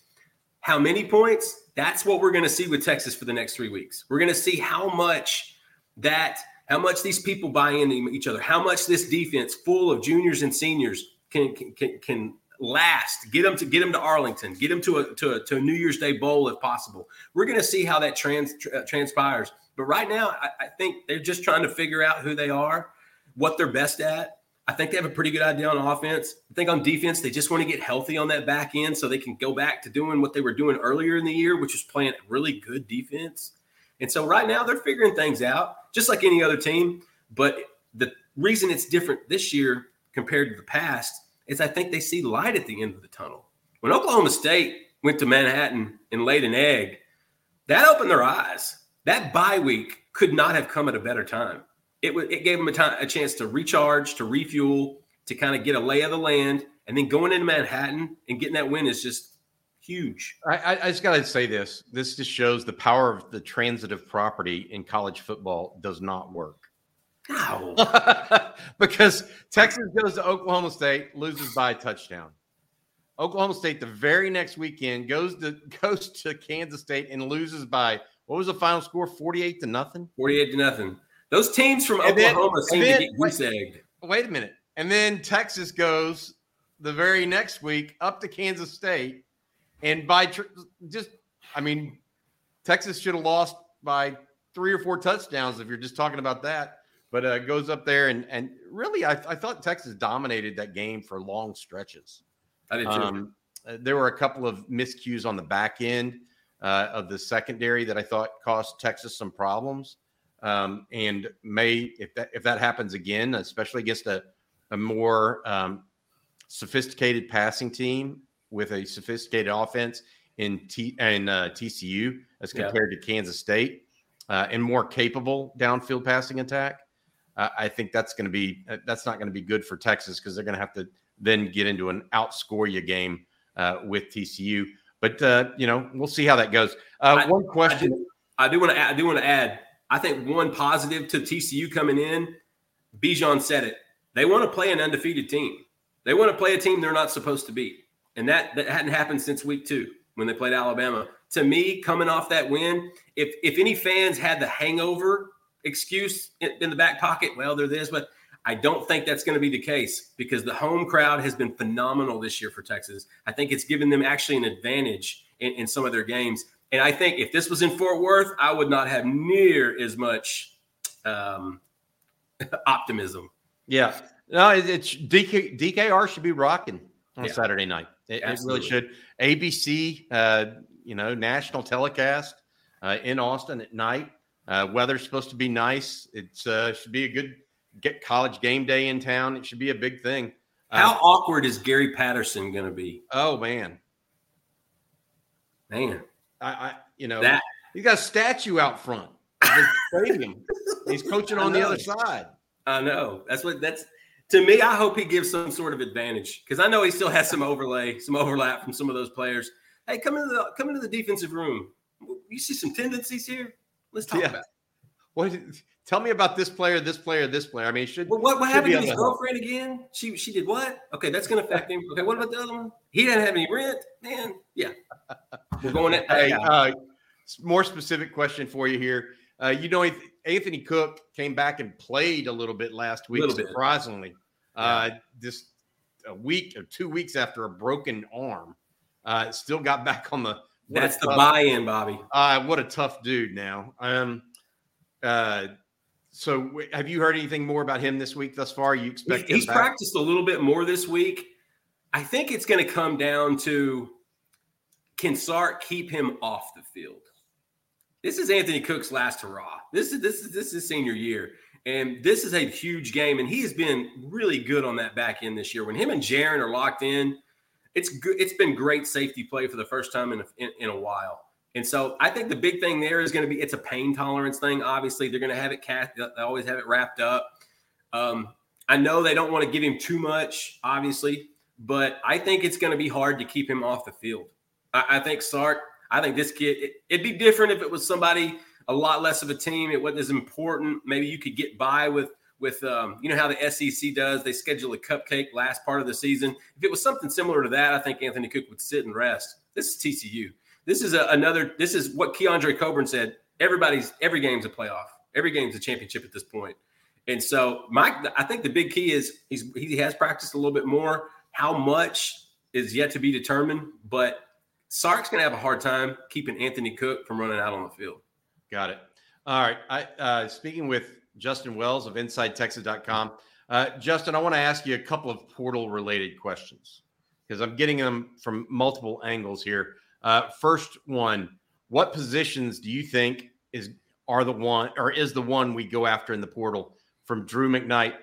How many points? That's what we're going to see with Texas for the next 3 weeks. We're going to see how much that how much these people buy into each other, how much this defense full of juniors and seniors can can, can last. Get them to get them to Arlington. Get them to a, to a, to a New Year's Day bowl if possible. We're going to see how that trans, uh, transpires. But right now, I, I think they're just trying to figure out who they are, what they're best at. I think they have a pretty good idea on offense. I think on defense, they just want to get healthy on that back end so they can go back to doing what they were doing earlier in the year, which was playing really good defense. And so right now they're figuring things out, just like any other team. But the reason it's different this year compared to the past is I think they see light at the end of the tunnel. When Oklahoma State went to Manhattan and laid an egg, that opened their eyes. That bye week could not have come at a better time. It, it gave them a, time, a chance to recharge, to refuel, to kind of get a lay of the land. And then going into Manhattan and getting that win is just huge. I, I just got to say this. This just shows the power of the transitive property in college football does not work. No. [laughs] because Texas goes to Oklahoma State, loses by a touchdown. Oklahoma State the very next weekend goes to [laughs] goes to Kansas State and loses by what was the final score? 48 to nothing? 48 to nothing. Those teams from and Oklahoma then, seem then, to get goose egged. Wait a minute. And then Texas goes the very next week up to Kansas State. And by tr- just, I mean, Texas should have lost by three or four touchdowns if you're just talking about that but uh, goes up there and and really, I, I, thought Texas dominated that game for long stretches. I did too. Um, uh, there were a couple of miscues on the back end uh, of the secondary that I thought cost Texas some problems. Um, and may if that if that happens again, especially against a a more um, sophisticated passing team with a sophisticated offense in T and uh, TCU as compared yeah. to Kansas State, uh, and more capable downfield passing attack uh, I think that's going to be uh, that's not going to be good for Texas because they're going to have to then get into an outscore you game uh, with TCU. But uh, you know, we'll see how that goes. Uh, I, one question I do want to I do want to add. I think one positive to TCU coming in, Bijan said it. They want to play an undefeated team. They want to play a team they're not supposed to beat, and that that hadn't happened since week two when they played Alabama. To me, coming off that win, if if any fans had the hangover excuse in the back pocket. Well, they're this, but I don't think that's going to be the case because the home crowd has been phenomenal this year for Texas. I think it's given them actually an advantage in, in some of their games. And I think if this was in Fort Worth, I would not have near as much um, [laughs] optimism. Yeah. No, it's DK, DKR should be rocking on yeah. Saturday night. It, it, really should. ABC, uh, you know, national telecast uh, in Austin at night. Uh, weather's supposed to be nice. It uh, should be a good get college game day in town. It should be a big thing. Uh, How awkward is Gary Patterson going to be? Oh man, man, I, I you know that he's got a statue out front [laughs] stadium. he's coaching on the other side. I know. That's what that's to me. I hope he gives some sort of advantage because I know he still has some overlay, some overlap from some of those players. Hey, come into the come into the defensive room. You see some tendencies here. Let's talk yeah. about. It. What? Tell me about this player, this player, this player. I mean, should well, what, what happened to his girlfriend again? She she did what? Okay, that's going to affect him. Okay, what about the other one? He didn't have any rent, man. Yeah, we're going at. [laughs] hey, uh, more specific question for you here. Uh, you know, Anthony Cook came back and played a little bit last week, surprisingly. Uh, this a week or two weeks after a broken arm. Uh, still got [laughs] back on the. That's the buy-in, Bobby. Uh, what a tough dude now. Um, uh, so have you heard anything more about him this week thus far? You expect he's practiced a little bit more this week. I think it's going to come down to can Sark keep him off the field? This is Anthony Cook's last hurrah. This is this is this is senior year. And this is a huge game, and he has been really good on that back end this year. When him and Jaren are locked in, it's good. It's been great safety play for the first time in a, in, in a while. And so I think the big thing there is going to be it's a pain tolerance thing. Obviously, they're going to have it cast. They always have it wrapped up. Um, I know they don't want to give him too much, obviously, but I think it's going to be hard to keep him off the field. I, I think Sark. I think this kid. It, it'd be different if it was somebody a lot less of a team. It wasn't as important. Maybe you could get by with with um, you know how the SEC does. They schedule a cupcake last part of the season. If it was something similar to that, I think Anthony Cook would sit and rest. This is TCU. This is a, another. This is what Keondre Coburn said. Everybody's every game's a playoff. Every game's a championship at this point. And so, Mike, I think the big key is he's he has practiced a little bit more. How much is yet to be determined, but Sark's going to have a hard time keeping Anthony Cook from running out on the field. Got it. All right. I uh, speaking with Justin Wells of InsideTexas.com. Uh, Justin, I want to ask you a couple of portal related questions because I'm getting them from multiple angles here. Uh, first one, what positions do you think is are the one or is the one we go after in the portal from Drew McKnight?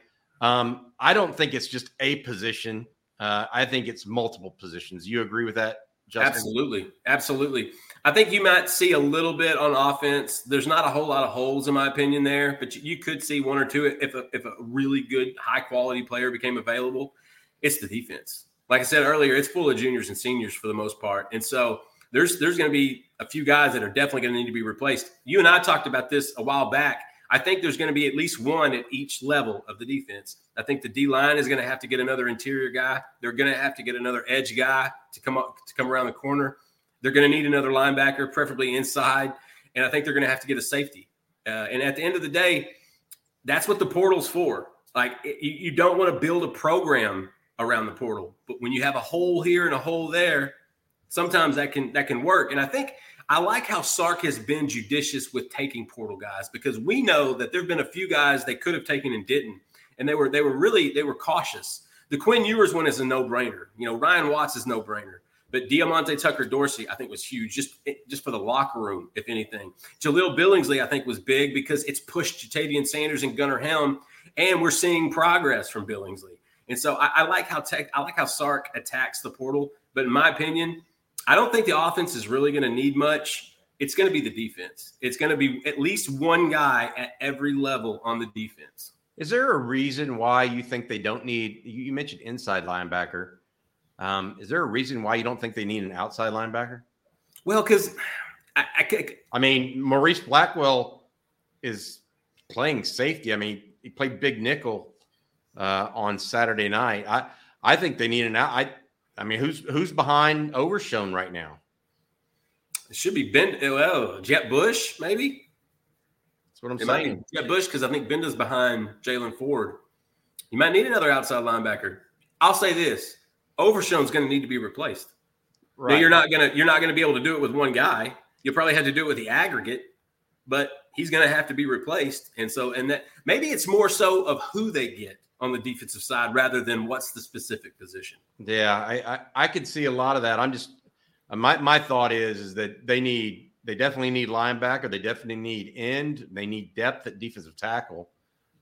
Um, I don't think it's just a position. Uh, I think it's multiple positions. You agree with that, Justin? Absolutely, absolutely. I think you might see a little bit on offense. There's not a whole lot of holes, in my opinion, there, but you could see one or two if a, if a really good, high quality player became available. It's the defense. Like I said earlier, it's full of juniors and seniors for the most part, and so there's there's going to be a few guys that are definitely going to need to be replaced. You and I talked about this a while back. I think there's going to be at least one at each level of the defense. I think the D line is going to have to get another interior guy. They're going to have to get another edge guy to come up to come around the corner. They're going to need another linebacker, preferably inside, and I think they're going to have to get a safety. Uh, and at the end of the day, that's what the portal's for. Like you, you don't want to build a program around the portal, but when you have a hole here and a hole there, sometimes that can that can work. And I think I like how Sark has been judicious with taking portal guys because we know that there have been a few guys they could have taken and didn't, and they were they were really they were cautious. The Quinn Ewers one is a no brainer. You know, Ryan Watts is no brainer. But Diamante Tucker Dorsey, I think, was huge just just for the locker room, if anything. Jahleel Billingsley, I think, was big because it's pushed Ja'Tavion Sanders and Gunnar Helm, and we're seeing progress from Billingsley. And so I, I like how tech, I like how Sark attacks the portal. But in my opinion, I don't think the offense is really going to need much. It's going to be the defense. It's going to be at least one guy at every level on the defense. Is there a reason why you think they don't need? You mentioned inside linebacker. Um, is there a reason why you don't think they need an outside linebacker? Well, because I, I, I, mean, Morice Blackwell is playing safety. I mean, he played big nickel uh, on Saturday night. I I think they need an out. I I mean, who's who's behind Overshown right now? It should be Ben. Oh, oh, well, Jett Bush, maybe. That's what I'm it saying. Jett Bush, because I think Benda's behind Jaylan Ford. You might need another outside linebacker. I'll say this: Overshown's going to need to be replaced. Right. Now, you're not gonna you're not gonna be able to do it with one guy. You'll probably have to do it with the aggregate, but he's going to have to be replaced. And so, and that maybe it's more so of who they get on the defensive side rather than what's the specific position. Yeah, I I, I could see a lot of that. I'm just uh, my my thought is is that they need they definitely need linebacker. They definitely need end. They need depth at defensive tackle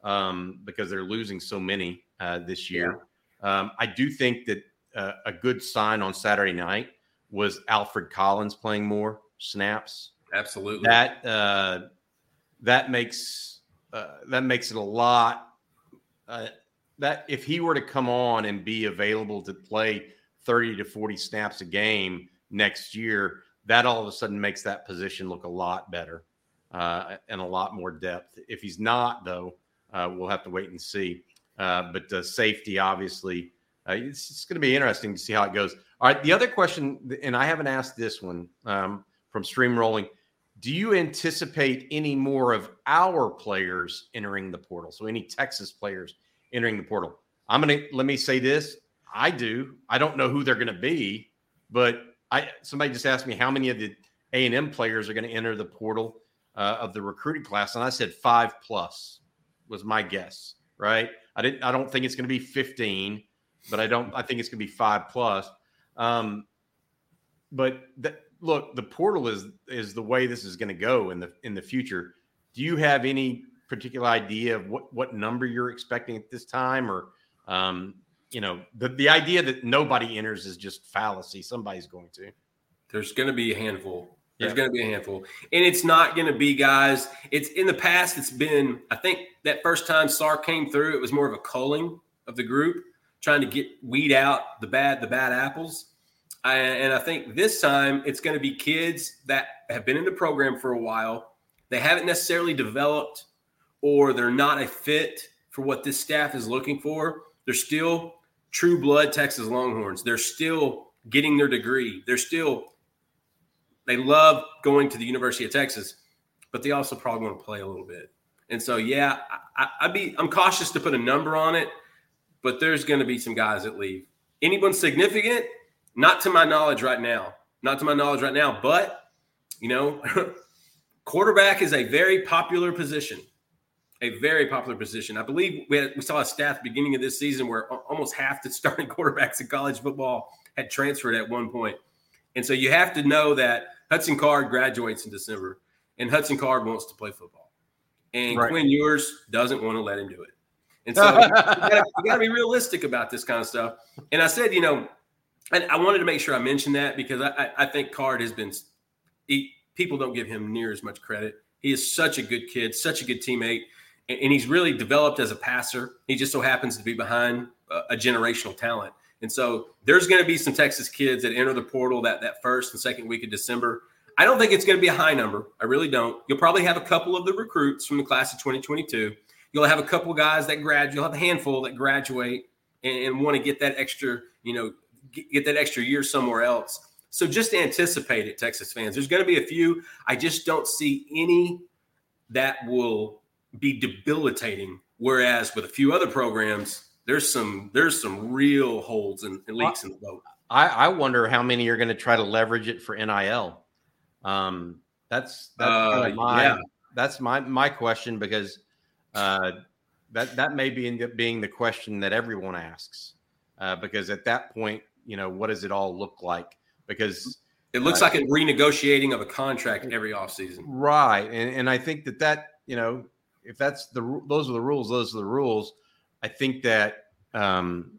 um, because they're losing so many uh, this year. Yeah. Um, I do think that uh, a good sign on Saturday night was Alfred Collins playing more snaps. Absolutely. That uh, that makes uh, that makes it a lot. Uh, that if he were to come on and be available to play 30 to 40 snaps a game next year, that all of a sudden makes that position look a lot better uh, and a lot more depth. If he's not, though, uh, we'll have to wait and see. Uh, but the safety, obviously, uh, it's, it's going to be interesting to see how it goes. All right. The other question, and I haven't asked this one um, from Stream Rolling. Do you anticipate any more of our players entering the portal? So any Texas players entering the portal? I'm going to let me say this. I do. I don't know who they're going to be, but I somebody just asked me how many of the A and M players are going to enter the portal uh, of the recruiting class, and I said five plus was my guess. Right? I didn't. I don't think it's going to be fifteen, but I don't. I think it's going to be five plus. Um, but look, the portal is is the way this is going to go in the in the future. Do you have any particular idea of what what number you're expecting at this time, or um, you know, the the idea that nobody enters is just fallacy. Somebody's going to. There's going to be a handful. There's going to be a handful, and it's not going to be guys. It's in the past. It's been. I think that first time Sark came through, it was more of a culling of the group, trying to get weed out the bad the bad apples. I, and I think this time it's going to be kids that have been in the program for a while. They haven't necessarily developed, or they're not a fit for what this staff is looking for. They're still true blood Texas Longhorns. They're still getting their degree. They're still they love going to the University of Texas, but they also probably want to play a little bit. And so, yeah, I, would be I'm cautious to put a number on it, but there's going to be some guys that leave. Anyone significant? Not to my knowledge right now. Not to my knowledge right now. But you know, [laughs] quarterback is a very popular position. A very popular position. I believe we, had, we saw a stat beginning of this season where almost half the starting [laughs] quarterbacks in college football had transferred at one point. And so you have to know that Hudson Card graduates in December, and Hudson Card wants to play football, and right. Quinn Ewers doesn't want to let him do it. And so you got to be realistic about this kind of stuff. And I said, you know, and I wanted to make sure I mentioned that because I, I think Card has been. He, people don't give him near as much credit. He is such a good kid, such a good teammate, and, and he's really developed as a passer. He just so happens to be behind a, a generational talent. And so there's going to be some Texas kids that enter the portal that that first and second week of December. I don't think it's going to be a high number. I really don't. You'll probably have a couple of the recruits from the class of 2022. You'll have a couple guys that graduate. You'll have a handful that graduate and, and want to get that extra, you know, get, get that extra year somewhere else. So just anticipate it, Texas fans. There's going to be a few. I just don't see any that will be debilitating. Whereas with a few other programs, there's some there's some real holds and, leaks in the boat. I, I wonder how many are going to try to leverage it for NIL. Um, that's that's uh, kind of my yeah. that's my my question because uh, that that may be end up being the question that everyone asks uh, because at that point, you know, what does it all look like? Because it looks uh, like a renegotiating of a contract every offseason. Right, and and I think that that you know if that's the those are the rules, those are the rules. I think that um,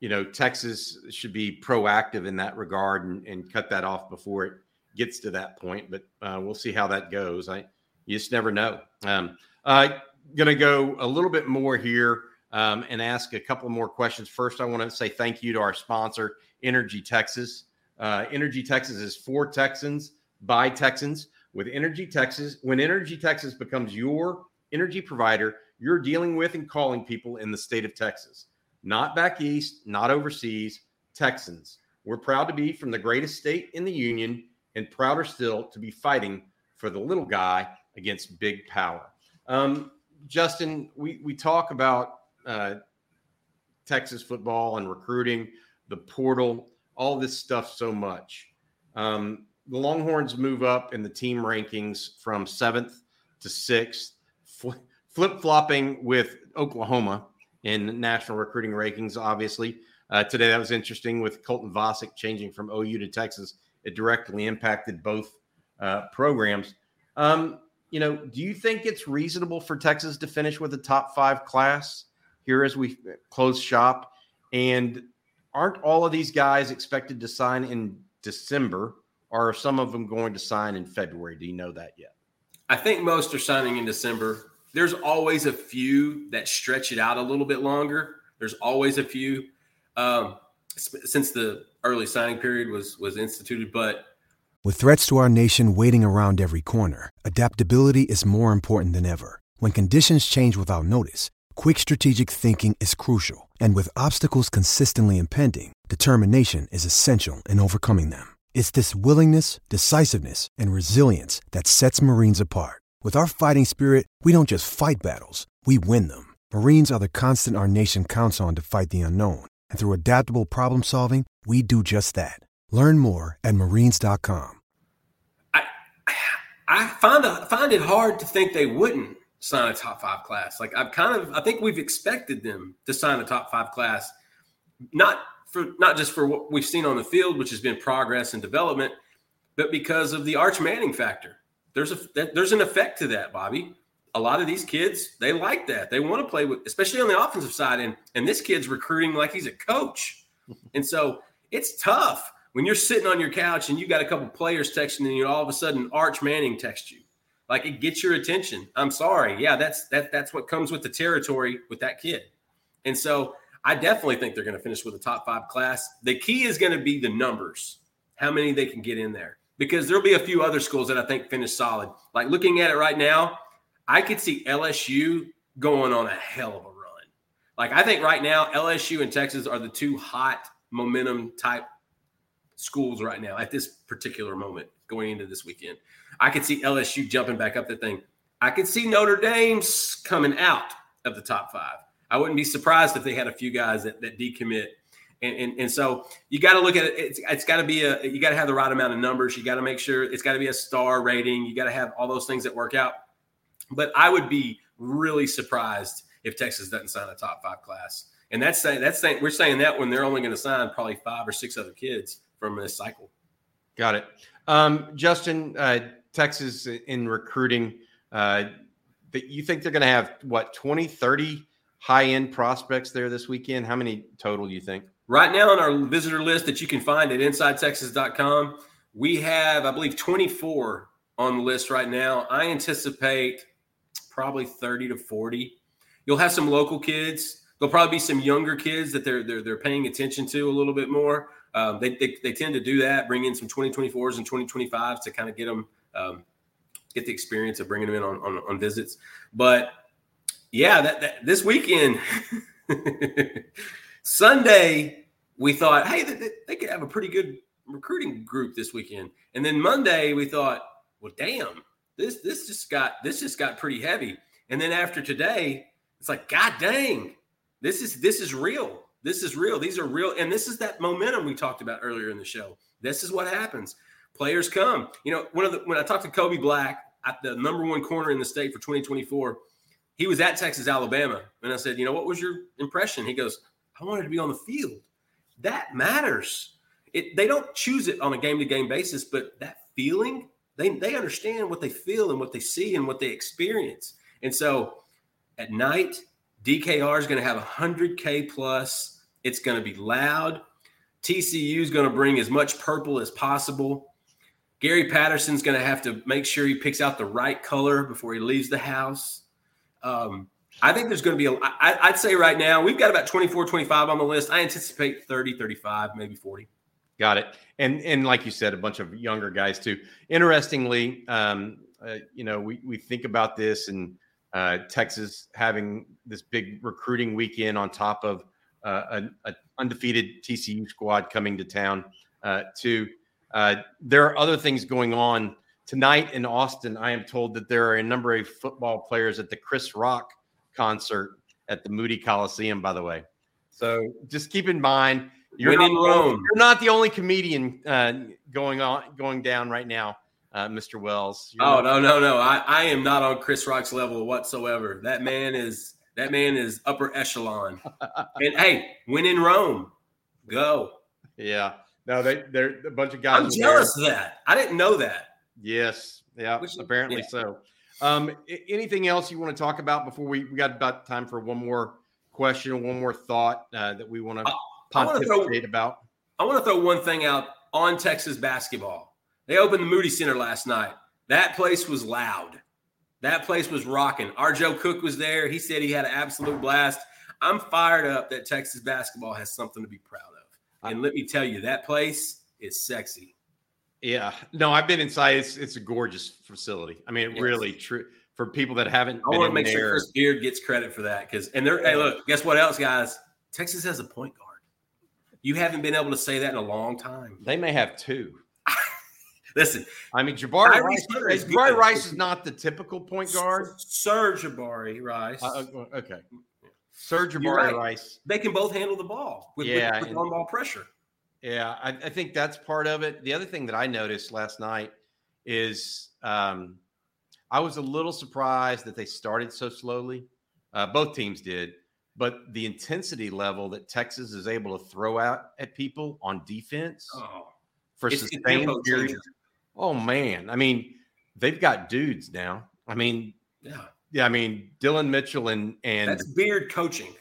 you know Texas should be proactive in that regard and, and, cut that off before it gets to that point. But uh, we'll see how that goes. I you just never know. Um, uh, gonna go a little bit more here um, and ask a couple more questions. First, I want to say thank you to our sponsor, Energy Texas. Uh, Energy Texas is for Texans by Texans. With Energy Texas, when Energy Texas becomes your energy provider, you're dealing with and calling people in the state of Texas, not back east, not overseas, Texans. We're proud to be from the greatest state in the union and prouder still to be fighting for the little guy against big power. Um, Justin, we, we talk about uh, Texas football and recruiting, the portal, all this stuff so much. Um, the Longhorns move up in the team rankings from seventh to sixth flip flopping with Oklahoma in national recruiting rankings. Obviously, uh, today that was interesting with Colton Vasek changing from OU to Texas. It directly impacted both uh, programs. Um, you know, do you think it's reasonable for Texas to finish with a top five class here as we close shop? And aren't all of these guys expected to sign in December? Or are some of them going to sign in February? Do you know that yet? I think most are signing in December there's always a few that stretch it out a little bit longer. There's always a few um, since the early signing period was was instituted, but with threats to our nation waiting around every corner, adaptability is more important than ever. When conditions change without notice, quick strategic thinking is crucial, and with obstacles consistently impending, determination is essential in overcoming them. It's this willingness, decisiveness, and resilience that sets Marines apart. With our fighting spirit, we don't just fight battles, we win them. Marines are the constant our nation counts on to fight the unknown. And through adaptable problem solving, we do just that. Learn more at marines.com. I I find a, find it hard to think they wouldn't sign a top five class. Like I've kind of I think we've expected them to sign a top five class, not for not just for what we've seen on the field, which has been progress and development, but because of the Arch Manning factor. There's a there's an effect to that, Bobby. A lot of these kids they like that. They want to play with, especially on the offensive side, and and this kid's recruiting like he's a coach, [laughs] and so it's tough when you're sitting on your couch and you got a couple players texting and you all of a sudden Arch Manning texts you. Like it gets your attention. I'm sorry. Yeah, that's that that's what comes with the territory with that kid. And so I definitely think they're going to finish with a top five class. The key is going to be the numbers, how many they can get in there, because there'll be a few other schools that I think finish solid. Like looking at it right now, I could see LSU going on a hell of a run. Like I think right now, LSU and Texas are the two hot momentum type schools right now at this particular moment going into this weekend. I could see LSU jumping back up the thing. I could see Notre Dame's coming out of the top five. I wouldn't be surprised if they had a few guys that, that decommit. And, and, and so you got to look at it. It's, it's got to be a, you got to have the right amount of numbers. You got to make sure it's got to be a star rating. You got to have all those things that work out. But I would be really surprised if Texas doesn't sign a top five class. And that's saying, that's saying, we're saying that when they're only going to sign probably five or six other kids from this cycle. Got it. Um, Justin, uh, Texas in recruiting, uh, you think they're going to have what 20, 30 high end prospects there this weekend? How many total do you think? Right now on our visitor list that you can find at insidetexas.com, we have, I believe, 24 on the list right now. I anticipate probably 30 to 40. You'll have some local kids. There'll probably be some younger kids that they're they're, they're paying attention to a little bit more. Um, they, they, they tend to do that, bring in some 2024s and 2025s to kind of get them um, get the experience of bringing them in on, on, on visits. But yeah, that, that this weekend, [laughs] Sunday, we thought, hey, they, they, could have a pretty good recruiting group this weekend. And then Monday, we thought, well, damn, this this just got this just got pretty heavy. And then after today, it's like, God dang, this is this is real. This is real. These are real, and this is that momentum we talked about earlier in the show. This is what happens. Players come. You know, one of the when I talked to Kobe Black, at the number one corner in the state for 2024 he was at Texas, Alabama. And I said, you know, what was your impression? He goes, I wanted to be on the field. That matters. It, they don't choose it on a game to game basis, but that feeling, they, they understand what they feel and what they see and what they experience. And so at night, DKR is going to have 100K plus. It's going to be loud. TCU is going to bring as much purple as possible. Gary Patterson's going to have to make sure he picks out the right color before he leaves the house. Um, I think there's going to be a, I, I'd say right now, we've got about 24, 25 on the list. I anticipate 30, 35, maybe 40. Got it. And and like you said, a bunch of younger guys too. Interestingly, um, uh, you know, we we think about this and uh, Texas having this big recruiting weekend on top of uh, an undefeated TCU squad coming to town. Uh, too, uh, there are other things going on Tonight in Austin, I am told that there are a number of football players at the Chris Rock concert at the Moody Coliseum, by the way. So just keep in mind, you're, not, you're not, the only comedian uh, going on going down right now, uh, Mr. Wells. You're oh, no, no, no. I, I am not on Chris Rock's level whatsoever. That man is that man is upper echelon. [laughs] and hey, when in Rome, go. Yeah. No, they they're a bunch of guys. I'm jealous there. of that. I didn't know that. Yes. Yeah. Which, apparently yeah. so. Um, anything else you want to talk about before we, we got about time for one more question, one more thought uh, that we want to pontificate about? I want to throw one thing out on Texas basketball. They opened the Moody Center last night. That place was loud. That place was rocking. Our Joe Cook was there. He said he had an absolute blast. I'm fired up that Texas basketball has something to be proud of. And let me tell you, that place is sexy. Yeah, no, I've been inside. It's it's a gorgeous facility. I mean, it yes. really true for people that haven't. I want to make there. sure Chris Beard gets credit for that because and they're hey look, guess what else, guys? Texas has a point guard. You haven't been able to say that in a long time. They may have two. [laughs] Listen, I mean, Jabari Rice, is, Jabari Rice is not the typical point guard. Sir Jabari Rice. Uh, uh okay. Sir Jabari right. Rice. They can both handle the ball with, yeah, with, with on ball pressure. Yeah, I, I, think that's part of it. The other thing that I noticed last night is um, I was a little surprised that they started so slowly. Uh, both teams did, but the intensity level that Texas is able to throw out at people on defense oh, for sustained periods. Oh man, I mean, they've got dudes now. I mean, yeah, yeah. I mean, Dillon Mitchell and and that's Beard coaching.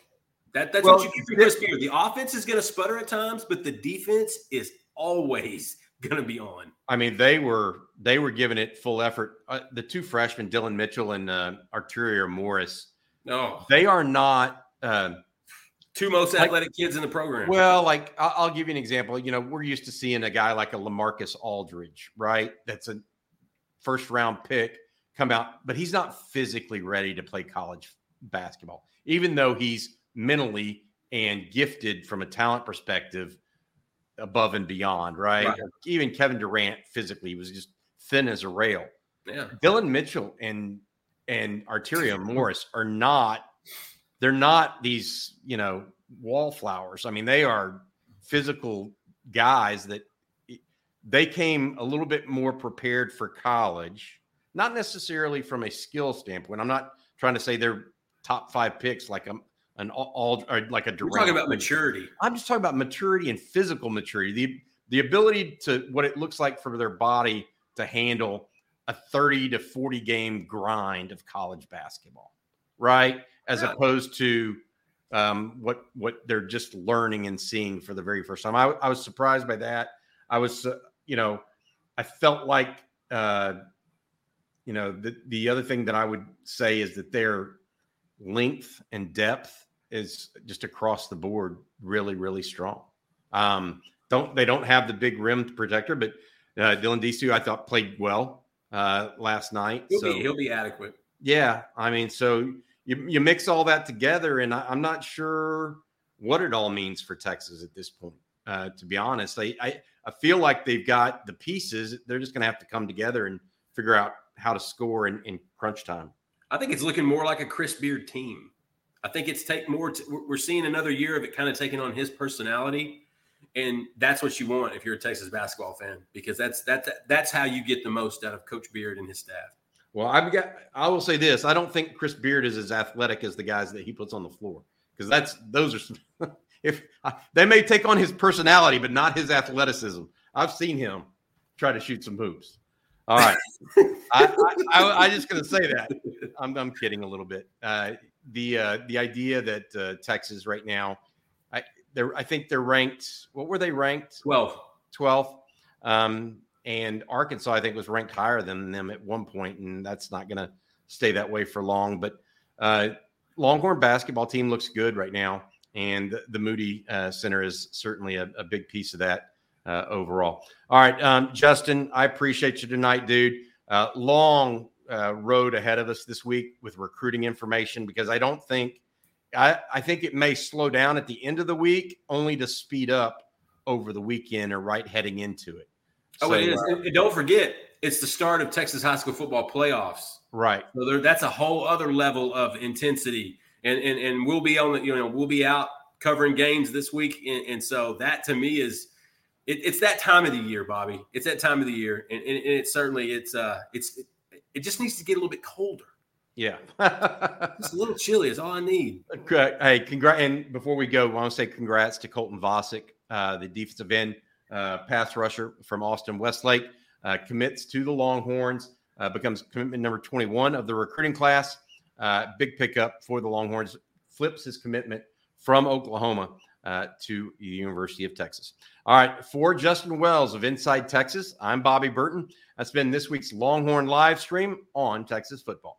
That, that's well, what you get from Chris Beard. The offense is going to sputter at times, but the defense is always [laughs] going to be on. I mean, they were they were giving it full effort. Uh, the two freshmen, Dillon Mitchell and uh, Arterio Morris, no, they are not uh, two most athletic like, kids in the program. Well, like I'll, I'll give you an example. You know, we're used to seeing a guy like a LaMarcus Aldridge, right? That's a first round pick come out, but he's not physically ready to play college basketball, even though he's mentally and gifted from a talent perspective above and beyond, right? right. Even Kevin Durant physically was just thin as a rail. Yeah. Dillon Mitchell and and Arterio Morris are not they're not these, you know, wallflowers. I mean, they are physical guys that they came a little bit more prepared for college, not necessarily from a skill standpoint. I'm not trying to say they're top five picks like I'm an all, or like a direct. We're talking about maturity. I'm just talking about maturity and physical maturity. The the ability to what it looks like for their body to handle a 30 to 40 game grind of college basketball, right? As yeah. opposed to um, what what they're just learning and seeing for the very first time. I, I was surprised by that. I was, uh, you know, I felt like, uh, you know, the the other thing that I would say is that their length and depth is just across the board really, really strong. Um, don't they don't have the big rim protector, but uh, Dylan Disu I thought played well uh, last night. He'll, so be, he'll be adequate. Yeah, I mean, so you you mix all that together, and I, am not sure what it all means for Texas at this point. Uh, to be honest, I, I I feel like they've got the pieces. They're just going to have to come together and figure out how to score in, in crunch time. I think it's looking more like a Chris Beard team. I think it's take more. To, we're seeing another year of it kind of taking on his personality, and that's what you want if you're a Texas basketball fan because that's that's that's how you get the most out of Coach Beard and his staff. Well, I've got. I will say this: I don't think Chris Beard is as athletic as the guys that he puts on the floor because that's those are. [laughs] if they may take on his personality, but not his athleticism. I've seen him try to shoot some hoops. All right, [laughs] I, I, I, I just going to say that. I'm, I'm kidding a little bit. Uh, the uh, the idea that uh, Texas right now, I they're I think they're ranked. What were they ranked? 12. 12. Um, and Arkansas, I think, was ranked higher than them at one point, and that's not going to stay that way for long. But uh, Longhorn basketball team looks good right now, and the, the Moody uh, Center is certainly a, a, big piece of that uh, overall. All right, um, Justin, I appreciate you tonight, dude. Uh, long uh, road ahead of us this week with recruiting information because I don't think I, I think it may slow down at the end of the week only to speed up over the weekend or right heading into it. Oh, so, it is. Uh, and don't forget, it's the start of Texas high school football playoffs. Right. So there, that's a whole other level of intensity. And, and and we'll be on the, you know, we'll be out covering games this week. And, and so that to me is it, it's that time of the year, Bobby. It's that time of the year. And, and, and it's certainly it's uh it's it just needs to get a little bit colder. Yeah. [laughs] just a little chilly is all I need. Hey, congrats. And before we go, I want to say congrats to Colton Vasek, uh, the defensive end uh, pass rusher from Austin Westlake, uh, commits to the Longhorns, uh, becomes commitment number 21 of the recruiting class. Uh, big pickup for the Longhorns, flips his commitment from Oklahoma uh, to the University of Texas. All right, for Justin Wells of Inside Texas, I'm Bobby Burton. That's been this week's Longhorn live stream on Texas football.